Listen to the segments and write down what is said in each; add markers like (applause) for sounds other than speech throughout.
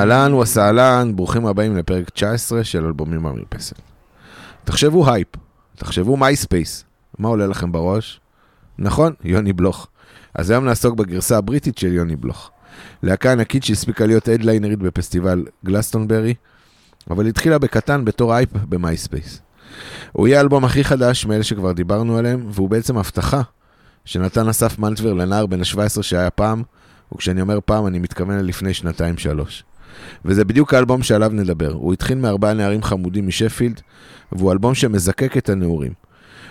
אהלן וסהלן, ברוכים הבאים לפרק 19 של אלבומים במרפסת. תחשבו הייפ, תחשבו מייספייס, מה עולה לכם בראש? נכון, יוני בלוך. אז היום נעסוק בגרסה הבריטית של יוני בלוך. להקה ענקית שהספיקה להיות הדליינרית בפסטיבל גלסטונברי, אבל התחילה בקטן בתור הייפ במייספייס. הוא יהיה האלבום הכי חדש מאלה שכבר דיברנו עליהם, והוא בעצם הבטחה שנתן אסף מנטבר לנער בן ה-17 שהיה פעם, וכשאני אומר פעם אני מתכוון ללפני שנתיים-שלוש. וזה בדיוק האלבום שעליו נדבר. הוא התחיל מארבעה נערים חמודים משפילד, והוא אלבום שמזקק את הנעורים.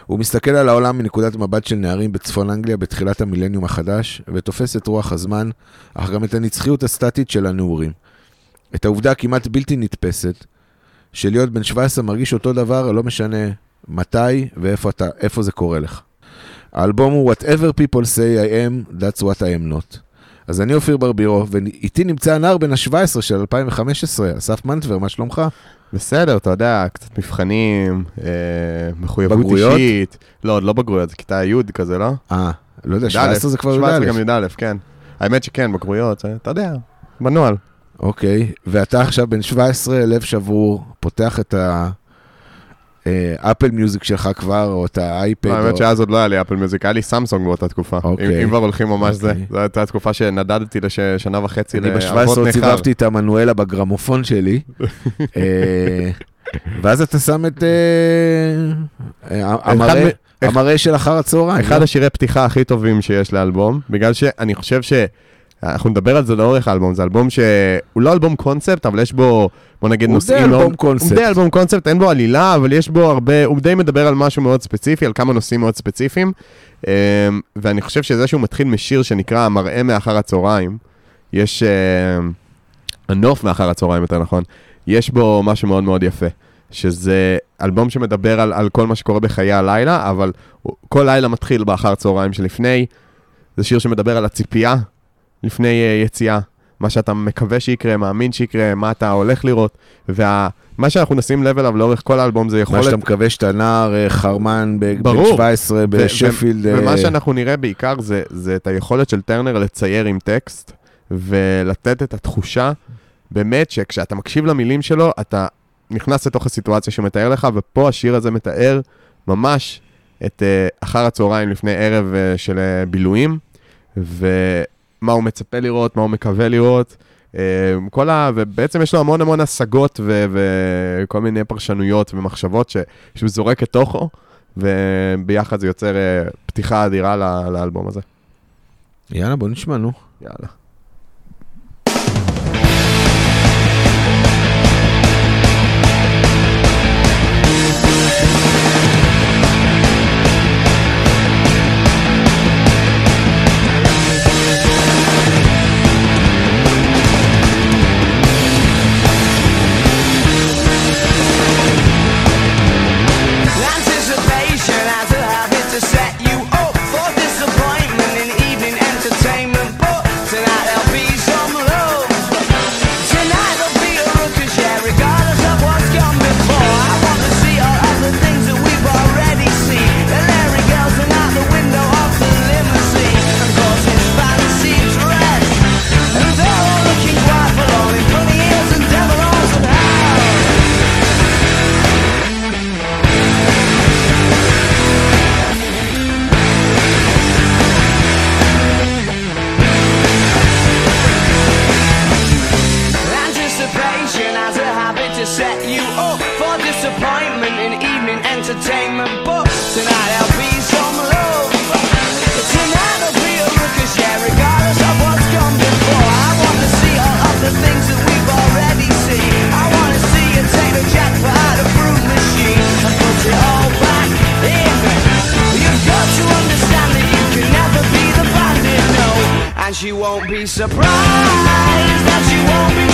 הוא מסתכל על העולם מנקודת מבט של נערים בצפון אנגליה בתחילת המילניום החדש, ותופס את רוח הזמן, אך גם את הנצחיות הסטטית של הנעורים. את העובדה הכמעט בלתי נתפסת, שלהיות בן 17 מרגיש אותו דבר, לא משנה מתי ואיפה אתה, זה קורה לך. האלבום הוא Whatever people say I am, that's what I am not. אז אני אופיר ברבירו, ואיתי נמצא הנער בן ה-17 של 2015, אסף מנטבר, מה שלומך? בסדר, אתה יודע, קצת מבחנים, אה, מחויבות בגרויות? אישית. לא, עוד לא בגרויות, זה כיתה י' כזה, לא? אה, לא יודע, 17 זה כבר י"א. 17 גם י"א, כן. האמת שכן, בגרויות, זה, אתה יודע, בנוהל. אוקיי, ואתה עכשיו בן 17, לב שבור, פותח את ה... אפל מיוזיק שלך כבר, או את האייפד. האמת שאז עוד לא היה לי אפל מיוזיק, היה לי סמסונג באותה תקופה. אוקיי. אם כבר הולכים ממש זה, אוקיי. זו הייתה תקופה שנדדתי לשנה וחצי אני לאבות ב-17 נכר. צירפתי את המנואלה בגרמופון שלי, (laughs) אה, ואז אתה שם את אה, אה, המראה של אחר הצהריים. אחד לא? השירי פתיחה הכי טובים שיש לאלבום, בגלל שאני חושב ש... אנחנו נדבר על זה לאורך האלבום, זה אלבום שהוא לא אלבום קונספט, אבל יש בו, בוא נגיד, הוא די נושאים אלבום מאוד... קונספט. הוא די אלבום קונספט, אין בו עלילה, אבל יש בו הרבה, הוא די מדבר על משהו מאוד ספציפי, על כמה נושאים מאוד ספציפיים, אמ, ואני חושב שזה שהוא מתחיל משיר שנקרא המראה מאחר הצהריים, יש... אמ, הנוף מאחר הצהריים, יותר נכון, יש בו משהו מאוד מאוד יפה. שזה אלבום שמדבר על, על כל מה שקורה בחיי הלילה, אבל כל לילה מתחיל באחר צהריים שלפני. זה שיר שמדבר על הציפייה לפני uh, יציאה, מה שאתה מקווה שיקרה, מאמין שיקרה, מה אתה הולך לראות, ומה שאנחנו נשים לב אליו לאורך כל האלבום זה מה יכולת... שאתה מקווה שאתה נער אה, חרמן ב- בן ברור. 17 בשפילד. ו- ומה אה, שאנחנו נראה בעיקר זה, זה את היכולת של טרנר לצייר עם טקסט, ולתת את התחושה, באמת, שכשאתה מקשיב למילים שלו, אתה נכנס לתוך הסיטואציה שהוא מתאר לך, ופה השיר הזה מתאר ממש את uh, אחר הצהריים לפני ערב uh, של uh, בילויים, ומה הוא מצפה לראות, מה הוא מקווה לראות. Uh, כל ה... ובעצם יש לו המון המון השגות ו... וכל מיני פרשנויות ומחשבות ש... שהוא זורק לתוכו, וביחד זה יוצר uh, פתיחה אדירה. לאלבום הזה. יאללה, בוא נשמע, נו. יאללה. She won't be surprised that she won't be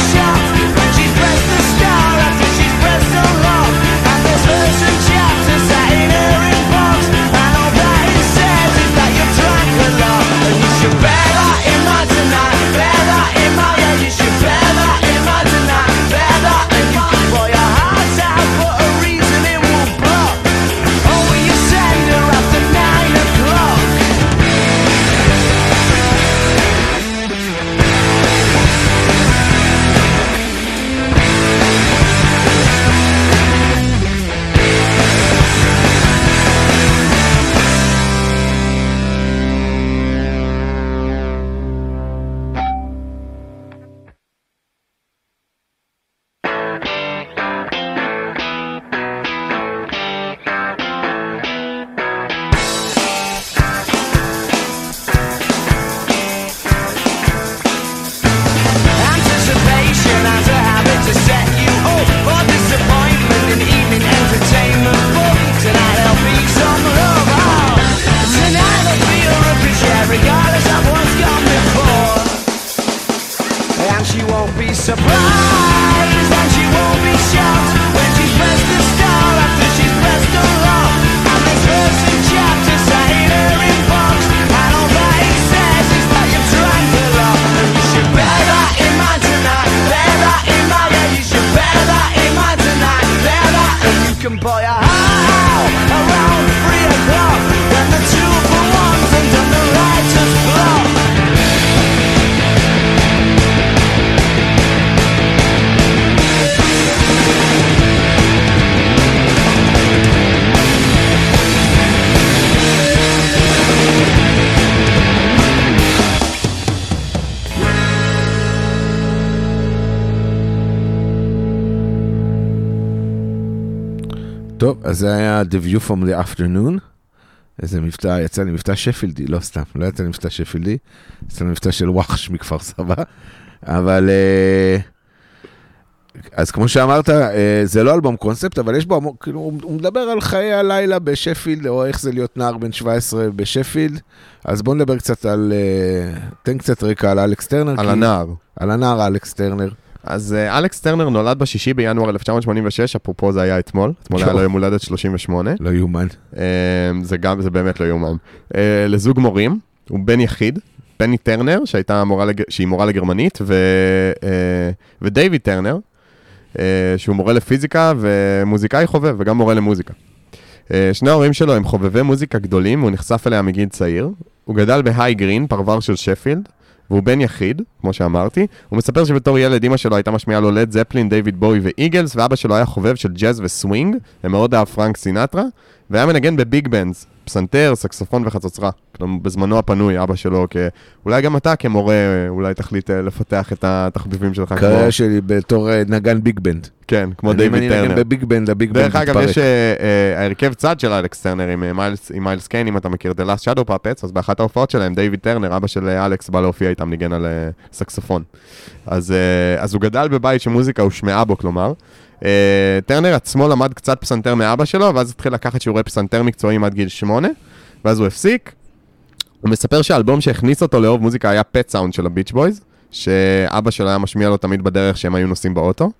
אז זה היה The View from the Afternoon. איזה מבטא, יצא לי מבטא שפילדי, לא סתם, לא יצא לי מבטא שפילדי, יצא לי מבטא של וואחש מכפר סבא. אבל, אה, אז כמו שאמרת, אה, זה לא אלבום קונספט, אבל יש בו, המון- כאילו, הוא מדבר על חיי הלילה בשפילד, או איך זה להיות נער בן 17 בשפילד. אז בוא נדבר קצת על, אה, תן קצת רקע על אלכס טרנר. על כי- הנער. על הנער אלכס טרנר. אז אה, אלכס טרנר נולד בשישי בינואר 1986, אפרופו זה היה אתמול, אתמול היה לו יום הולדת 38. לא יאומן. אה, זה גם, זה באמת לא יאומן. אה, לזוג מורים, הוא בן יחיד, פני טרנר, שהייתה מורה, לג... שהיא מורה לגרמנית, ו... אה, ודייוויד טרנר, שהוא מורה לפיזיקה ומוזיקאי חובב, וגם מורה למוזיקה. שני ההורים שלו הם חובבי מוזיקה גדולים, והוא נחשף אליה מגיל צעיר. הוא גדל בהיי גרין, פרבר של שפילד, והוא בן יחיד, כמו שאמרתי. הוא מספר שבתור ילד אימא שלו הייתה משמיעה לו לד זפלין, דיוויד בוי ואיגלס, ואבא שלו היה חובב של ג'אז וסווינג, ומאוד אהב פרנק סינטרה, והיה מנגן ב big bands, פסנתר, סקסופון וחצוצרה. כלומר, בזמנו הפנוי, אבא שלו, כ... אולי גם אתה כמורה, אולי תחליט אה, לפתח את התחביבים שלך. קריירה שלי בתור אה, נגן big band. כן, כמו דיוויד אם אני טרנר. אנגן ב big band, ה big band דרך אגב, מתפרק. יש אה, אה, ההרכב צד של אלכס טרנר עם אה, מיילס- קיין, אם אתה מכיר The Last Shadow Puppets, אז באחת ההופעות שלהם, דיוויד טרנר, אבא של אה, אלכס, בא להופיע איתם, ניגן על אה, סקסופון. אה, אז הוא גדל בבית שמוזיקה הושמעה בו, כלומר. אה, טרנר עצמו למד קצת פסנתר מאבא שלו, ואז התחיל לקחת שיעורי פסנתר מקצועיים עד גיל שמונה, ואז הוא הפסיק. הוא מספר שהאלבום שהכניס אותו לאהוב מוזיקה היה Pet Sounds של הביץ' בויז, שאבא שלו היה משמיע לו תמיד בדרך שהם היו נוסעים באוטו.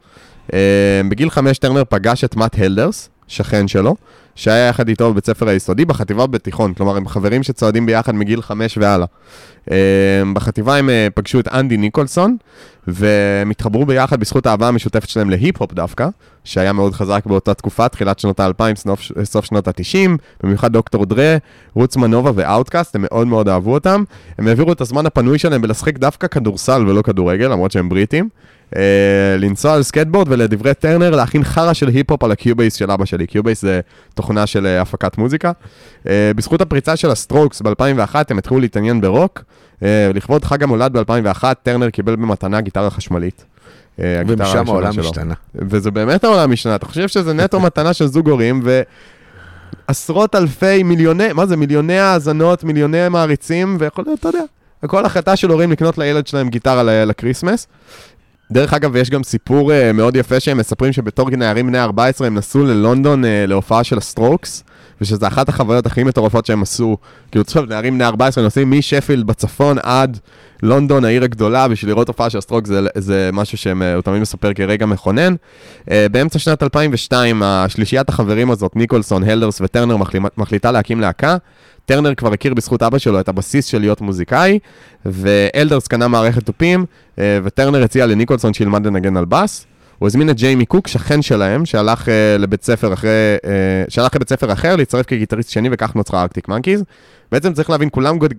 אה, בגיל חמש טרנר פגש את מאט הלדרס, שכן שלו, שהיה יחד איתו בבית ספר היסודי, בחטיבה ובתיכון, כלומר הם חברים שצועדים ביחד מגיל חמש והלאה. אה, בחטיבה הם אה, פגשו את אנדי ניקולסון, והם התחברו ביחד בזכות האהבה המשותפת שלהם להיפ-הופ דווקא, שהיה מאוד חזק באותה תקופה, תחילת שנות האלפיים, סוף שנות התשעים, במיוחד דוקטור דרה, רוטס מנובה ואאוטקאסט, הם מאוד מאוד אהבו אותם. הם העבירו את הזמן הפנוי שלהם בלשחק דווקא כדורסל ולא כדורגל, למרות שהם בריטים. אה, לנסוע על סקטבורד ולדברי טרנר להכין חרא של היפ-הופ על הקיובייס של אבא שלי. קיובייס זה תוכנה של אה, הפקת מוזיקה. אה, בזכות הפריצה של הסטרוקס ב-2001 הם התחילו להתעניין ברוק. אה, לכבוד חג המולד ב-2001 טרנר קיבל במתנה גיטרה חשמלית. הגיטרה ומשם העולם שלו. השתנה. וזה באמת העולם משתנה, אתה חושב שזה נטו מתנה של זוג הורים, ועשרות אלפי, מיליוני, מה זה, מיליוני האזנות, מיליוני מעריצים, ויכול להיות, אתה יודע, הכל החלטה של הורים לקנות לילד שלהם גיטרה ל Christmas. דרך אגב, יש גם סיפור אה, מאוד יפה שהם מספרים שבתור נערים בני 14 הם נסעו ללונדון אה, להופעה של הסטרוקס, ושזו אחת החוויות הכי מטורפות שהם עשו. כאילו, תחשוב, נערים בני 14 נוסעים משפילד בצפון עד לונדון, העיר הגדולה, בשביל לראות הופעה של הסטרוקס, זה, זה משהו שהוא תמיד מספר כרגע מכונן. אה, באמצע שנת 2002, השלישיית החברים הזאת, ניקולסון, הלדרס וטרנר, מחליטה להקים להקה. טרנר כבר הכיר בזכות אבא שלו את הבסיס של להיות מוזיקאי, והלדרס קנה מערכת תופים, אה, וטרנר הציע לניקולסון שילמד לנגן על בס. הוא הזמין את ג'יימי קוק, שכן שלהם, שהלך אה, לבית ספר אחרי, אה, שהלך לבית ספר אחר, להצטרף כגיטריסט שני, וכך נוצרה ארקטיק מנקיז. בעצם צריך להבין, כולם גד,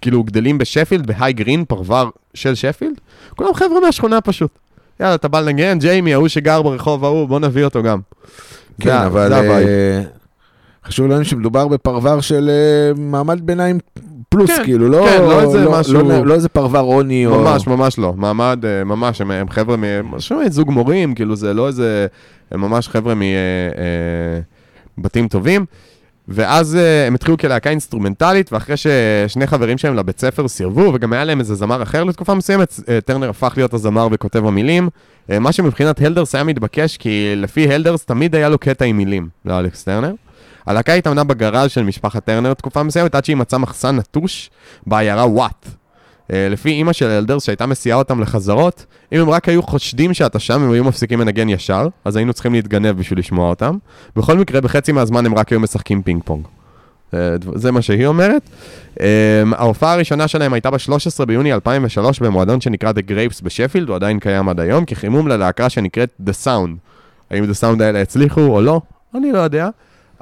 כאילו גדלים בשפילד, בהיי גרין, פרבר של שפילד. כולם חבר'ה מהשכונה פשוט. יאללה, אתה בא לנגן, ג'יימי, ההוא שגר ברחוב ההוא, בוא נביא אותו גם. כן, זה אבל זה חשוב לנו שמדובר בפרבר של אה, מעמד ביניים פלוס, כן, כאילו, לא כן, לא איזה לא- משהו- לא- לא איזה פרבר עוני או... ממש, ממש לא. מעמד, אה, ממש, הם, הם חבר'ה מ... שומע, זוג מורים, כאילו זה לא איזה... הם ממש חבר'ה מבתים טובים. ואז אה, הם התחילו כלהקה אינסטרומנטלית, ואחרי ששני חברים שלהם לבית ספר סירבו, וגם היה להם איזה זמר אחר לתקופה מסוימת, אה, טרנר הפך להיות הזמר וכותב המילים. אה, מה שמבחינת הלדרס היה מתבקש, כי לפי הלדרס תמיד היה לו קטע עם מילים, לאלכס טרנר. הלהקה התאמנה בגראז' של משפחת טרנר תקופה מסוימת, עד שהיא מצאה מחסן נטוש בעיירה וואט. אה, לפי אימא של הלדרס שהייתה מסיעה אותם לחזרות, אם הם רק היו חושדים שאתה שם, הם היו מפסיקים לנגן ישר, אז היינו צריכים להתגנב בשביל לשמוע אותם. בכל מקרה, בחצי מהזמן הם רק היו משחקים פינג פונג. אה, זה מה שהיא אומרת. אה, ההופעה הראשונה שלהם הייתה ב-13 ביוני 2003 במועדון שנקרא The Grapes בשפילד, הוא עדיין קיים עד היום, כחימום ללהקה שנקראת The Sound. האם The Sound האלה הצליחו או לא? אני לא יודע,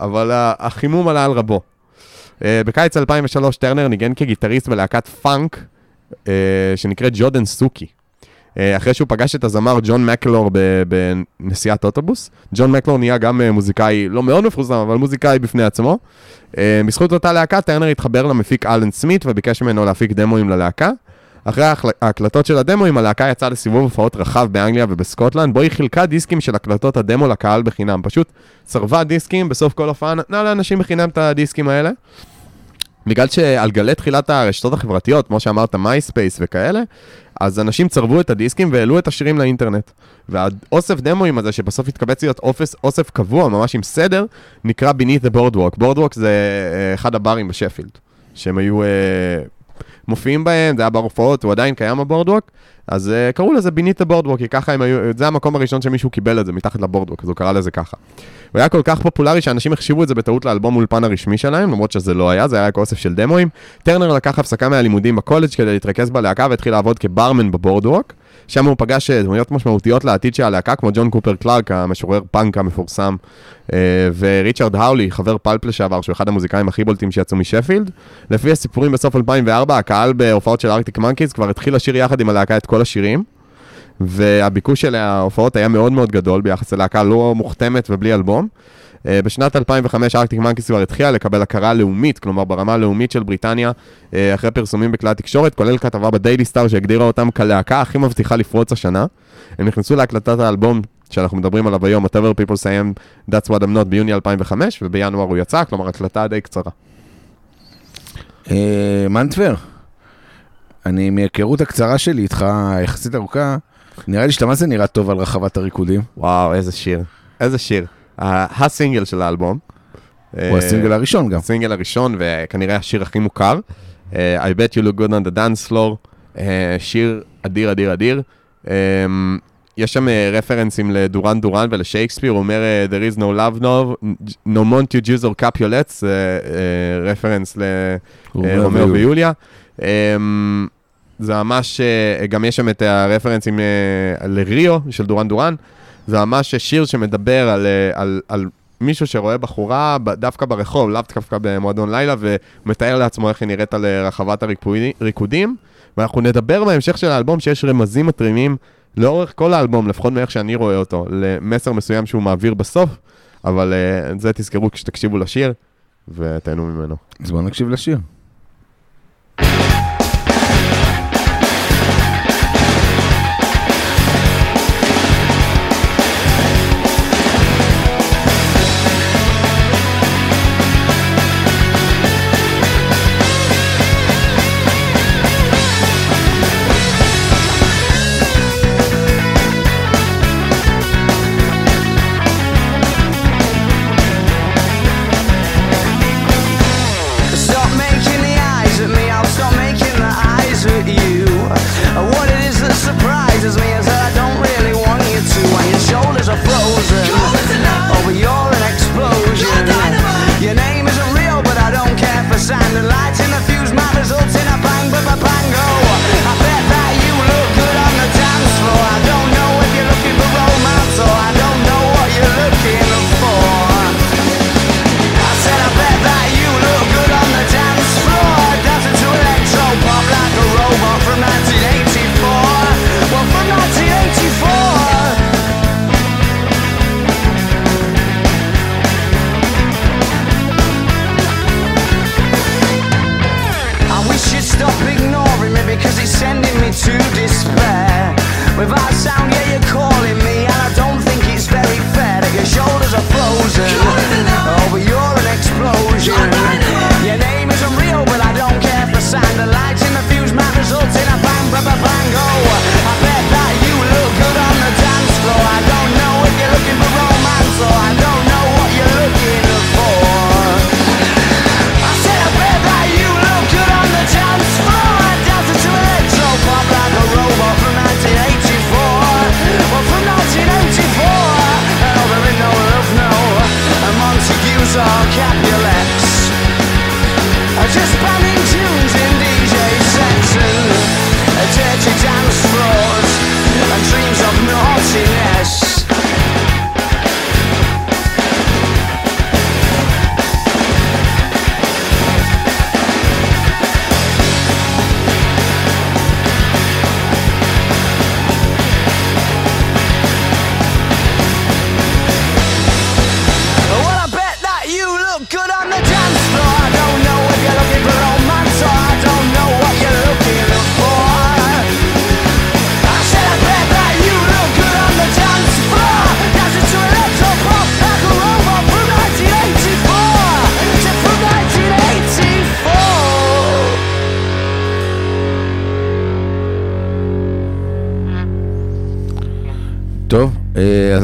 אבל החימום עלה על רבו. אה, בקיץ 2003 טרנר ניגן כגיטריסט בלהקת פאנק אה, שנקראת ג'ודן סוכי. אה, אחרי שהוא פגש את הזמר ג'ון מקלור בנסיעת אוטובוס. ג'ון מקלור נהיה גם מוזיקאי לא מאוד מפורסם, אבל מוזיקאי בפני עצמו. בזכות אותה להקה, טרנר התחבר למפיק אלן סמית וביקש ממנו להפיק דמוים ללהקה. אחרי ההקלטות של הדמוים, הלהקה יצאה לסיבוב הופעות רחב באנגליה ובסקוטלנד, בו היא חילקה דיסקים של הקלטות הדמו לקהל בחינם. פשוט צרבה דיסקים, בסוף כל הופעה נתנה לאנשים בחינם את הדיסקים האלה. בגלל שעל גלי תחילת הרשתות החברתיות, כמו שאמרת, מייספייס וכאלה, אז אנשים צרבו את הדיסקים והעלו את השירים לאינטרנט. והאוסף דמוים הזה, שבסוף התקבץ להיות אופס, אוסף קבוע, ממש עם סדר, נקרא Beneath the Boardwalk. Boardwalk זה אה, אחד הברים בשפילד, שהם היו אה, מופיעים בהם, זה היה בר הופעות, הוא עדיין קיים ה Boardwalk, אז אה, קראו לזה the Boardwalk, כי ככה הם היו, זה המקום הראשון שמישהו קיבל את זה, מתחת ל Boardwalk, אז הוא קרא לזה ככה. הוא היה כל כך פופולרי שאנשים החשיבו את זה בטעות לאלבום אולפן הרשמי שלהם, למרות שזה לא היה, זה היה רק אוסף של דמוים. טרנר לקח הפסקה מהלימודים בקולג' כדי להתרכז בלהקה והתחיל לעבוד כברמן ב Boardwalk. שם הוא פגש אה, דמויות משמעותיות לעתיד של הלהקה, כמו ג'ון קופר קלארק, המשורר פאנק המפורסם, אה, וריצ'רד האולי, חבר פלפ לשעבר, שהוא אחד המוזיקאים הכי בולטים שיצאו משפילד. לפי הסיפורים בסוף 2004, הקהל בהופעות של ארקטיק מנקיז כבר התחיל לשיר יחד עם הלהקה את כל השירים. והביקוש של ההופעות היה מאוד מאוד גדול ביחס ללהקה לא מוכתמת ובלי אלבום. אה, בשנת 2005 ארקטיק מנקיס כבר התחילה לקבל הכרה לאומית, כלומר ברמה הלאומית של בריטניה, אה, אחרי פרסומים בכלי התקשורת, כולל כתבה בדיילי סטאר שהגדירה אותם כלהקה הכי מבטיחה לפרוץ השנה. הם נכנסו להקלטת האלבום שאנחנו מדברים עליו היום, whatever people say I'm that's what I'm not, ביוני 2005, ובינואר הוא יצא, כלומר הקלטה די קצרה. אה, מנטבר, אני מהיכרות הקצרה שלי איתך, יחסית ארוכה, נראה לי שאתה מה זה נראה טוב על רחבת הריקודים. וואו, איזה שיר. איזה שיר. הסינגל של האלבום. הוא אה, הסינגל הראשון גם. הסינגל הראשון, וכנראה השיר הכי מוכר. Uh, I bet you look good on the dance floor. Uh, שיר אדיר, אדיר, אדיר. יש שם רפרנסים לדורן דורן ולשייקספיר, הוא אומר, there is no love no, no want you Jews or capulets, זה uh, רפרנס רומאו לרומאו ויוליה. זה ממש, גם יש שם את הרפרנסים ל Rio של דורן דורן. זה ממש שיר שמדבר על, uh, על, על מישהו שרואה בחורה דווקא ברחוב, לאו דווקא במועדון לילה, ומתאר לעצמו איך היא נראית על אה, רחבת הריקודים. ואנחנו נדבר בהמשך של האלבום שיש רמזים מטרימים לאורך כל האלבום, לפחות מאיך שאני רואה אותו, למסר מסוים שהוא מעביר בסוף, אבל את זה תזכרו כשתקשיבו לשיר, ותהנו ממנו. אז בוא נקשיב לשיר.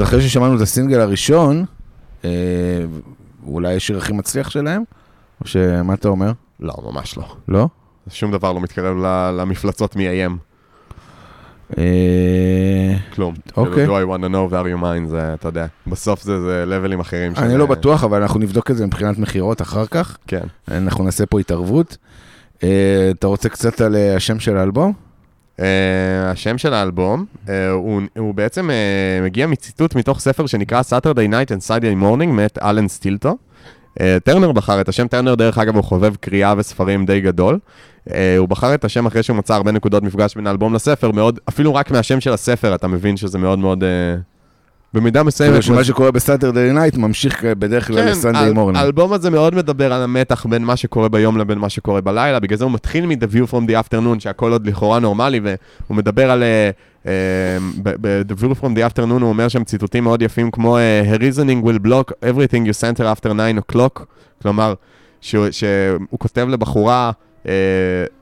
אחרי ששמענו את הסינגל הראשון, אה, אולי השיר הכי מצליח שלהם? או שמה אתה אומר? לא, ממש לא. לא? שום דבר לא מתקרב למפלצות מ-AM. אה, כלום. אוקיי. Do I want to know without your mind, זה, אתה יודע. בסוף זה, זה לבלים אחרים. אני לא בטוח, אבל אנחנו נבדוק את זה מבחינת מכירות אחר כך. כן. אנחנו נעשה פה התערבות. אה, אתה רוצה קצת על אה, השם של האלבום? Uh, השם של האלבום, uh, הוא, הוא בעצם uh, מגיע מציטוט מתוך ספר שנקרא Saturday Night and Saturday Morning מאת אלן סיליטו. Uh, טרנר בחר את השם, טרנר דרך אגב הוא חובב קריאה וספרים די גדול. Uh, הוא בחר את השם אחרי שהוא מצא הרבה נקודות מפגש בין האלבום לספר, מאוד, אפילו רק מהשם של הספר אתה מבין שזה מאוד מאוד, uh, במידה מסוימת. כאילו שמה שקורה ב Saturday Night ממשיך בדרך כלל כן, האל- Morning. האלבום הזה מאוד מדבר על המתח בין מה שקורה ביום לבין מה שקורה בלילה, בגלל זה הוא מתחיל מ-The View from the Afternoon, שהכל עוד לכאורה נורמלי, והוא מדבר על... אה, אה, ב-The View from the Afternoon הוא אומר שם ציטוטים מאוד יפים כמו אה, Her reasoning will block everything you center after 9 o'clock, כלומר, שהוא, כותב לבחורה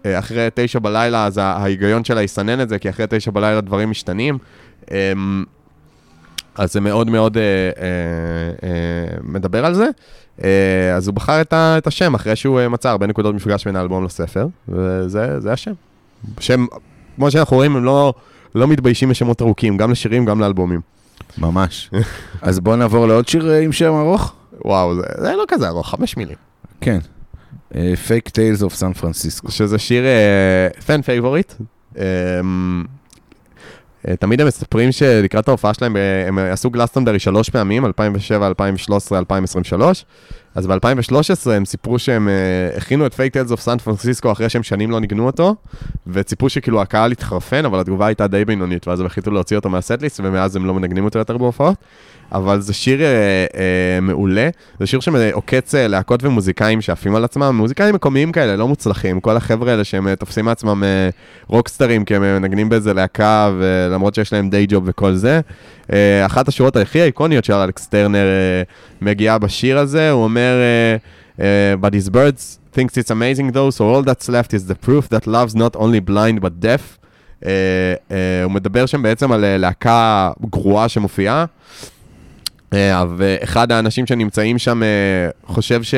אחרי תשע בלילה, אז ההיגיון שלה יסנן את זה, כי אחרי תשע בלילה דברים משתנים. אז זה מאוד מאוד אה, אה, אה, מדבר על זה. אה, אז הוא בחר את, ה, את השם אחרי שהוא אה, מצא הרבה נקודות מפגש בין האלבום לספר, וזה זה השם. שם, כמו שאנחנו רואים, הם לא, לא מתביישים בשמות ארוכים, גם לשירים, גם לאלבומים. ממש. (laughs) אז בואו נעבור לעוד שיר אה, עם שם ארוך? וואו, זה, זה לא כזה ארוך, חמש מילים. כן. Fake Tales of San Francisco. שזה שיר fan favorite. אה, תמיד הם מספרים שלקראת ההופעה שלהם, אה, הם עשו גלסטונברי שלוש פעמים, 2007, 2013, 2023. אז ב-2013 הם סיפרו שהם אה, הכינו את Fake Tales of San Francisco אחרי שהם שנים לא ניגנו אותו, וציפו שכאילו הקהל התחרפן, אבל התגובה הייתה די בינונית, ואז הם החליטו להוציא אותו מהסטליסט, ומאז הם לא מנגנים אותו יותר בהופעות. אבל זה שיר אה, אה, מעולה, זה שיר שעוקץ אה, להקות ומוזיקאים שעפים על עצמם, מוזיקאים מקומיים כאלה, לא מוצלחים, כל החבר'ה האלה שהם אה, תופסים מעצמם אה, רוקסטרים, כי הם מנגנים באיזה להקה, ולמרות שיש להם דיי ג'וב וכל זה. אה, אחת השורות הכי איקוניות של אלכס טרנר אה, מגיעה בשיר הזה, הוא אומר, אה, But his birds thinks it's amazing though, so all that's left is the proof that love's not only blind but deaf. הוא מדבר שם בעצם על להקה גרועה שמופיעה, ואחד האנשים שנמצאים שם חושב ש...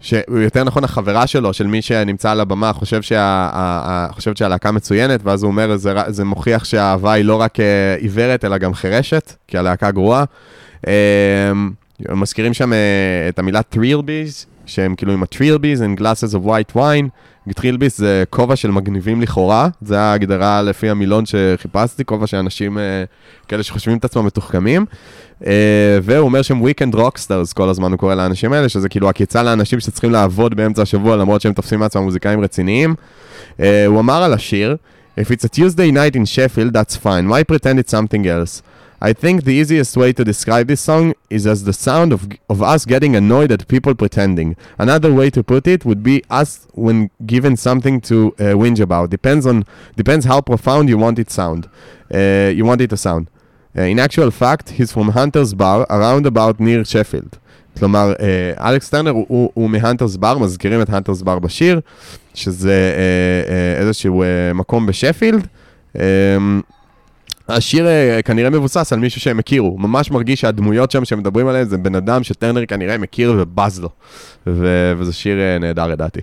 שהוא יותר נכון החברה שלו, של מי שנמצא על הבמה, חושב שה, חושבת שהלהקה מצוינת, ואז הוא אומר, זה, זה מוכיח שהאהבה היא לא רק אה, עיוורת, אלא גם חירשת, כי הלהקה גרועה. הם מזכירים שם אה, את המילה טרילביז, שהם כאילו עם הטרילביז and glasses of white wine. טרילביז זה כובע של מגניבים לכאורה, זה ההגדרה לפי המילון שחיפשתי, כובע שאנשים אה, כאלה שחושבים את עצמם מתוחכמים. Uh, והוא אומר שהם weekend rockstars כל הזמן הוא קורא לאנשים האלה, שזה כאילו עקיצה לאנשים שצריכים לעבוד באמצע השבוע למרות שהם תופסים מעצמם מוזיקאים רציניים. Uh, הוא אמר על השיר, If it's a Tuesday night in Sheffield, that's fine. Why pretend it's something else? I think the easiest way to describe this song is as the sound of, of us getting annoyed at people pretending. Another way to put it would be us when given something to uh, whinge about. Depends on depends how profound you want it sound. Uh, you want it to sound. Uh, in actual fact, he's from Hunter's Bar, around about near Sheffield. כלומר, אה, אלכס טרנר הוא, הוא, מהנטרס בר, מזכירים את הנטרס בר בשיר, שזה אה, אה, איזשהו אה, מקום בשפילד. השיר אה, כנראה מבוסס על מישהו שהם הכירו, ממש מרגיש שהדמויות שם שמדברים עליהן זה בן אדם שטרנר כנראה מכיר ובז לו. ו- וזה שיר אה, נהדר לדעתי.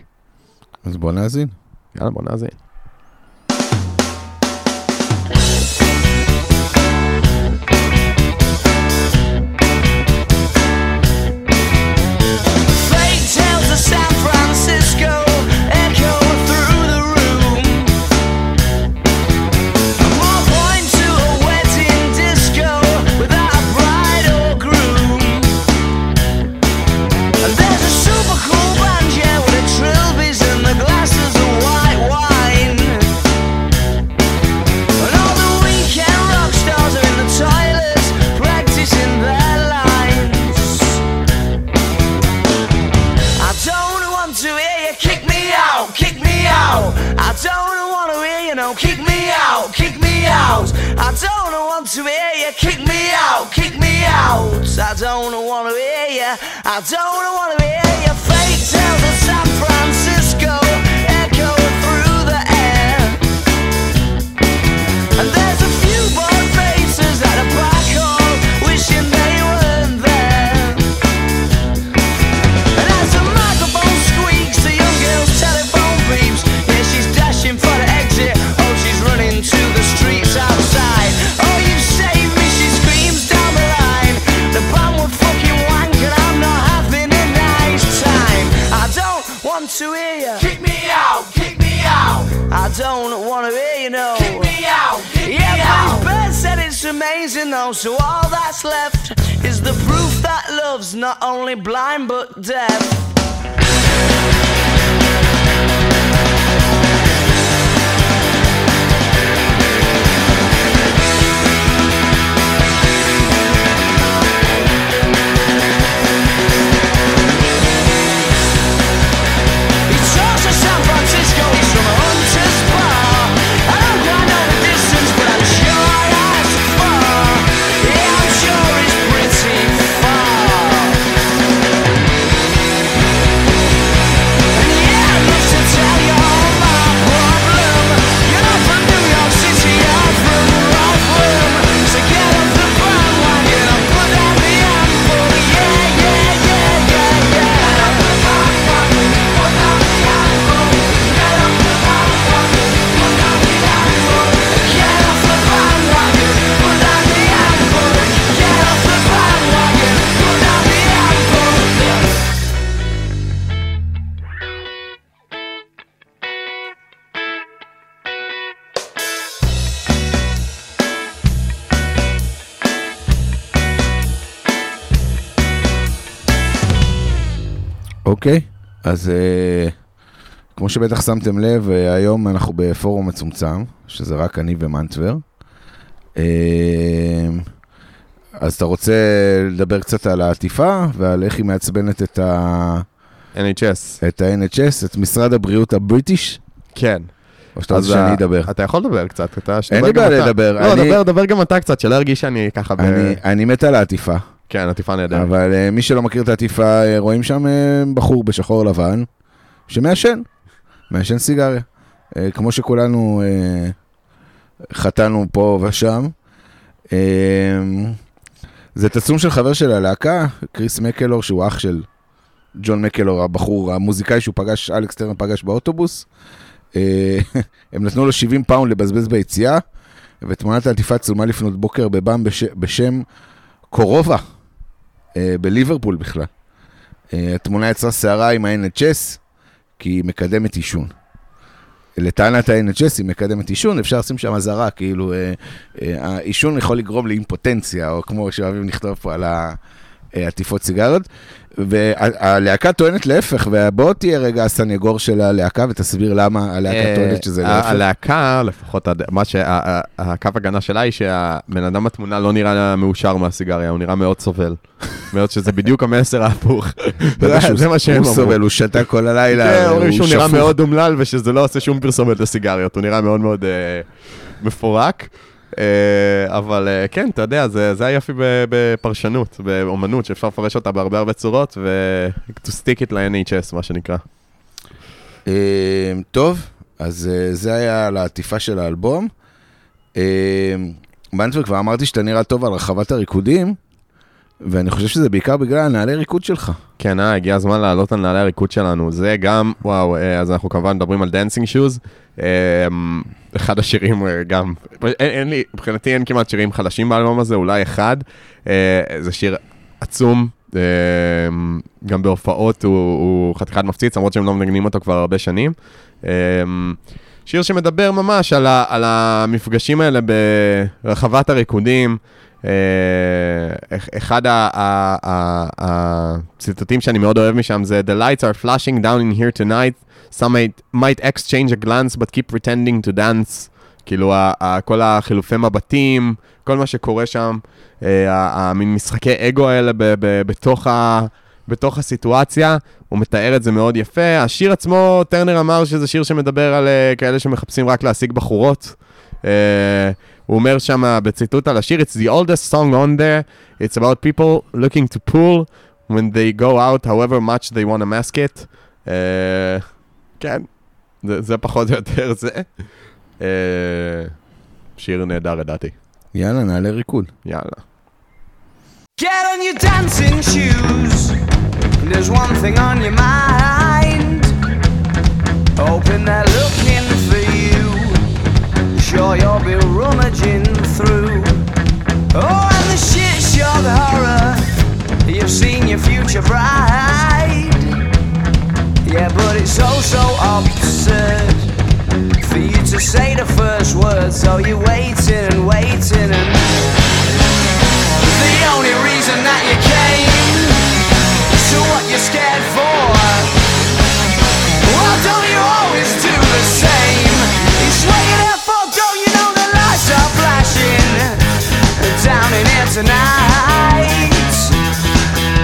אז בוא נאזין. יאללה, בוא נאזין. No kick me out, kick me out. I don't want to hear you kick me out, kick me out. I don't want to hear you, I don't want to hear you fake tales of San Francisco though, so all that's left is the proof that love's not only blind but deaf. אוקיי, אז אה, כמו שבטח שמתם לב, אה, היום אנחנו בפורום מצומצם, שזה רק אני ומנטבר. אה, אז אתה רוצה לדבר קצת על העטיפה ועל איך היא מעצבנת את ה- NHS. את ה-NHS, את משרד הבריאות הבריטיש? כן. או שאתה רוצה שאני אה, אדבר? אתה יכול לדבר קצת, אתה... אין לי בעיה. לדבר, לא, אני- דבר, דבר גם אתה קצת, שלא ירגיש שאני ככה ב... אני- אני מת על העטיפה. כן, עטיפה נהדרת. אבל אה, מי שלא מכיר את העטיפה, אה, רואים שם אה, בחור בשחור לבן שמעשן, מעשן סיגריה. אה, כמו שכולנו אה, חטאנו פה ושם. אה, זה תצלום של חבר של הלהקה, קריס מקלור, שהוא אח של ג'ון מקלור, הבחור, המוזיקאי שהוא פגש, אלכס טרנר פגש באוטובוס. (laughs) הם נתנו לו 70 פאונד לבזבז ביציאה, ותמונת העטיפה צולמה לפנות בוקר בבאם בש, בשם קורובה, בליברפול בכלל. אה, התמונה יצרה סערה עם ה-NHS, כי היא מקדמת עישון. לטענת ה-NHS היא מקדמת עישון, אפשר לשים שם אזהרה, כאילו אה, אה, העישון יכול לגרום לאימפוטנציה, או כמו שאוהבים לכתוב פה על העטיפות סיגריות. והלהקה טוענת להפך, ובוא תהיה רגע הסנגור של הלהקה ותסביר למה הלהקה אה, טוענת שזה להפך. הלהקה, לפחות מה שהקו הגנה שלה היא שהבן אדם בתמונה לא נראה מאושר מהסיגריה, הוא נראה מאוד סובל. מאוד שזה בדיוק המסר ההפוך. זה מה שהם הוא אמרו. סובל, הוא שתה כל הלילה, כן, אומרים הוא שהוא נראה שפוך. מאוד אומלל ושזה לא עושה שום פרסומת לסיגריות, הוא נראה מאוד מאוד אה, מפורק. אה, אבל אה, כן, אתה יודע, זה זה היופי בפרשנות, באומנות, שאפשר לפרש אותה בהרבה הרבה צורות, ו- to stick it ל-NHS, מה שנקרא. אה, טוב, אז זה היה על העטיפה של האלבום. בנטבר, כבר אמרתי שאתה נראה טוב על רחבת הריקודים, ואני חושב שזה בעיקר בגלל הנעלי ריקוד שלך. כן, אה, הגיע הזמן לעלות על נעלי הריקוד שלנו. זה גם, וואו, אז אנחנו כמובן מדברים על Dancing Shoes. אחד השירים אה, גם, אין, אין לי, מבחינתי אין כמעט שירים חדשים באלבום הזה, אולי אחד. אה, זה שיר עצום, אה, גם בהופעות הוא, הוא חתיכת מפציץ, למרות שהם לא מנגנים אותו כבר הרבה שנים. אה, שיר שמדבר ממש על, ה, על המפגשים האלה ברחבת הריקודים. אה, אח- אחד הציטוטים שאני מאוד אוהב משם זה The lights are flashing down in here tonight, some might, might exchange a glance but keep pretending to dance. כאילו כל החילופי מבטים, כל מה שקורה שם, אה, המין משחקי אגו האלה בתוך ה... בתוך הסיטואציה, הוא מתאר את זה מאוד יפה. השיר עצמו, טרנר אמר שזה שיר שמדבר על uh, כאלה שמחפשים רק להשיג בחורות. Uh, הוא אומר שם בציטוט על השיר, It's the oldest song on there, it's about people looking to pull when they go out, however much they want to mask it. Uh, כן, זה, זה פחות או יותר זה. Uh, שיר נהדר לדעתי, יאללה, נעלי ריקוד. יאללה. Get on your dancing shoes. There's one thing on your mind. Hoping they're looking for you. Sure, you'll be rummaging through. Oh, and the shit show the horror. You've seen your future bride. Yeah, but it's so, so absurd for you to say the first word. So you're waiting and waiting and. The only reason that you came to what you're scared for. Why don't you always do the same? It's where you're there for, don't you know the lights are flashing down in here tonight?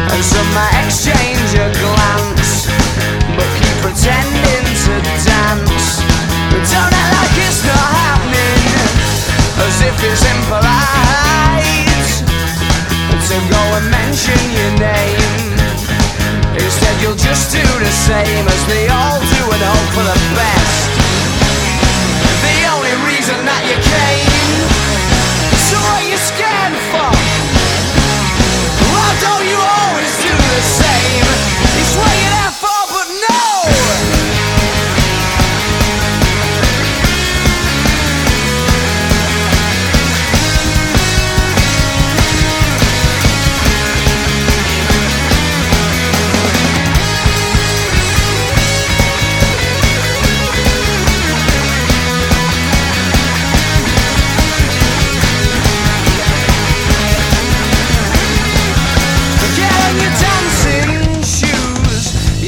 And so my exchange. It's impolite to go and mention your name. Instead, you'll just do the same as they all do and hope for the best. The only reason that you came, so what you scared for? Why don't you always do the same? It's what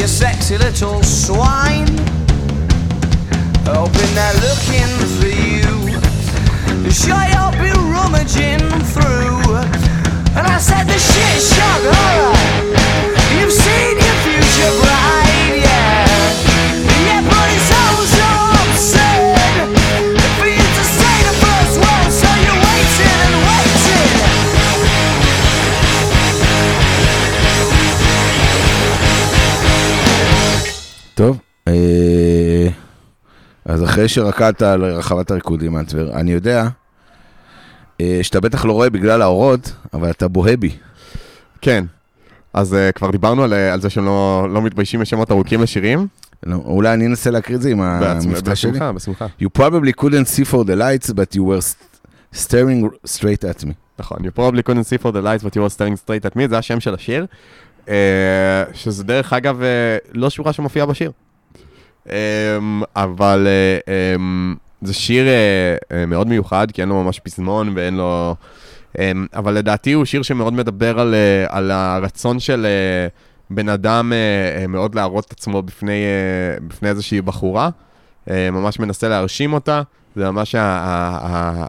you sexy little swine. Hoping they're looking for you. Sure, you'll be rummaging through. And I said the shit shock horror. אז אחרי שרקדת על רחבת הריקודים אנטבר, אני יודע אה, שאתה בטח לא רואה בגלל האורות, אבל אתה בוהה בי. כן. אז uh, כבר דיברנו על, אה, על זה שהם לא, לא מתביישים בשמות ארוכים לשירים. לא, אולי אני אנסה להקריא את זה עם המבטא שלי. בשמחה, בשמחה. You probably couldn't see for the lights, but you were st- staring straight at me. נכון, you probably couldn't see for the lights but you were staring straight at me, זה השם של השיר. Uh, שזה דרך אגב uh, לא שורה שמופיעה בשיר. Um, אבל uh, um, זה שיר uh, uh, מאוד מיוחד, כי אין לו ממש פזמון ואין לו... Um, אבל לדעתי הוא שיר שמאוד מדבר על, על הרצון של בן אדם מאוד להראות את עצמו בפני, בפני איזושהי בחורה. ממש מנסה להרשים אותה. זה ממש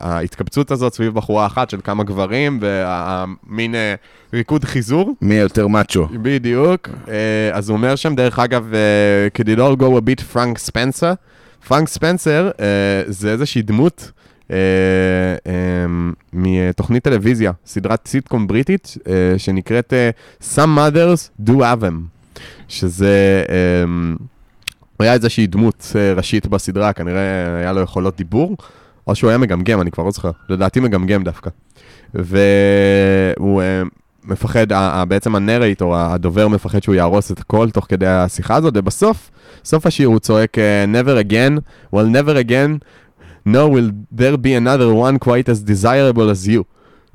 ההתקבצות הזאת סביב בחורה אחת של כמה גברים, והמין אה, ריקוד חיזור. מי יותר מאצ'ו? בדיוק. אה, אז הוא אומר שם, דרך אגב, אה, could it all go a bit פרנק ספנסר. פרנק ספנסר אה, זה איזושהי דמות אה, אה, מתוכנית טלוויזיה, סדרת סיטקום בריטית, אה, שנקראת אה, Some Mothers Do Have Them, שזה... אה, הוא היה איזושהי דמות אה, ראשית בסדרה, כנראה היה לו יכולות דיבור, או שהוא היה מגמגם, אני כבר לא זוכר. לדעתי מגמגם דווקא. והוא אה, מפחד, בעצם הנרייטור, הדובר מפחד שהוא יהרוס את הכל תוך כדי השיחה הזאת, ובסוף, סוף השיר הוא צועק אה, never again, well never again, no will there be another one quite as desirable as you.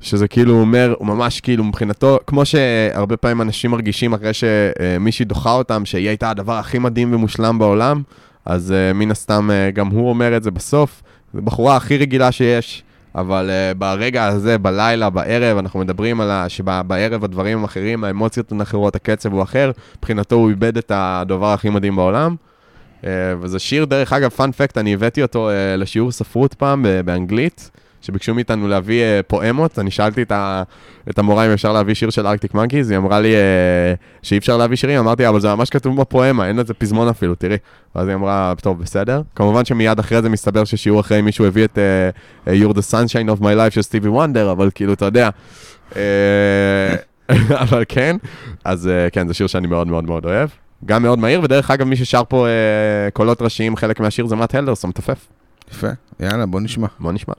שזה כאילו אומר, הוא ממש כאילו מבחינתו, כמו שהרבה פעמים אנשים מרגישים אחרי שמישהי דוחה אותם, שהיא הייתה הדבר הכי מדהים ומושלם בעולם, אז uh, מן הסתם uh, גם הוא אומר את זה בסוף. זו בחורה הכי רגילה שיש, אבל uh, ברגע הזה, בלילה, בערב, אנחנו מדברים על ה... שבערב הדברים הם אחרים, האמוציות הן אחרות, הקצב הוא אחר, מבחינתו הוא איבד את הדבר הכי מדהים בעולם. Uh, וזה שיר, דרך אגב, פאנ פקט, אני הבאתי אותו uh, לשיעור ספרות פעם באנגלית. שביקשו מאיתנו להביא uh, פואמות, אני שאלתי את, ה, את המורה אם אפשר להביא שיר של ארקטיק מנקיז, היא אמרה לי uh, שאי אפשר להביא שירים, אמרתי, אבל זה ממש כתוב בפואמה, אין לזה פזמון אפילו, תראי. ואז היא אמרה, טוב, בסדר. כמובן שמיד אחרי זה מסתבר ששיעור אחרי מישהו הביא את uh, uh, You're the Sunshine of My Life של סטיבי וונדר, אבל כאילו, אתה יודע. (laughs) אבל כן, אז כן, זה שיר שאני מאוד מאוד מאוד אוהב. גם מאוד מהיר, ודרך אגב, מי ששר פה uh, קולות ראשיים, חלק מהשיר זה מאט הלדרסון, מתופף. יפה, יאללה, בוא נשמע. בוא נשמע.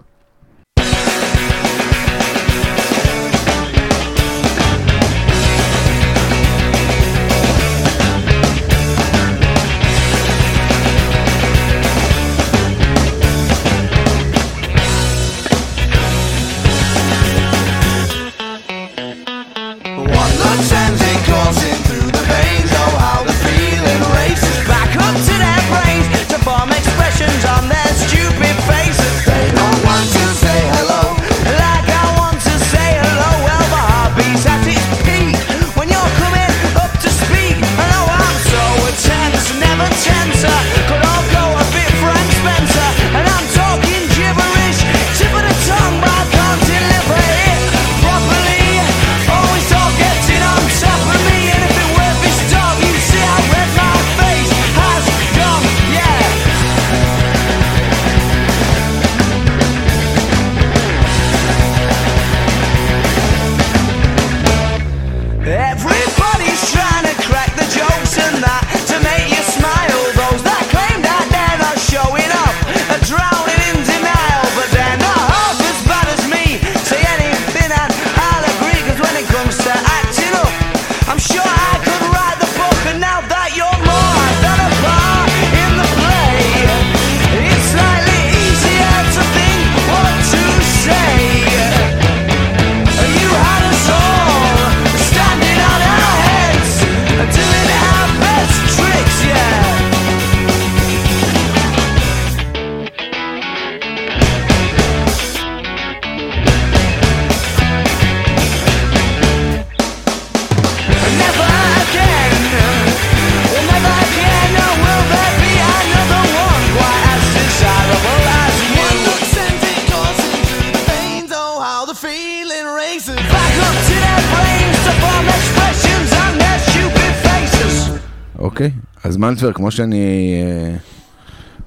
אז מנטבר, כמו שאני אה,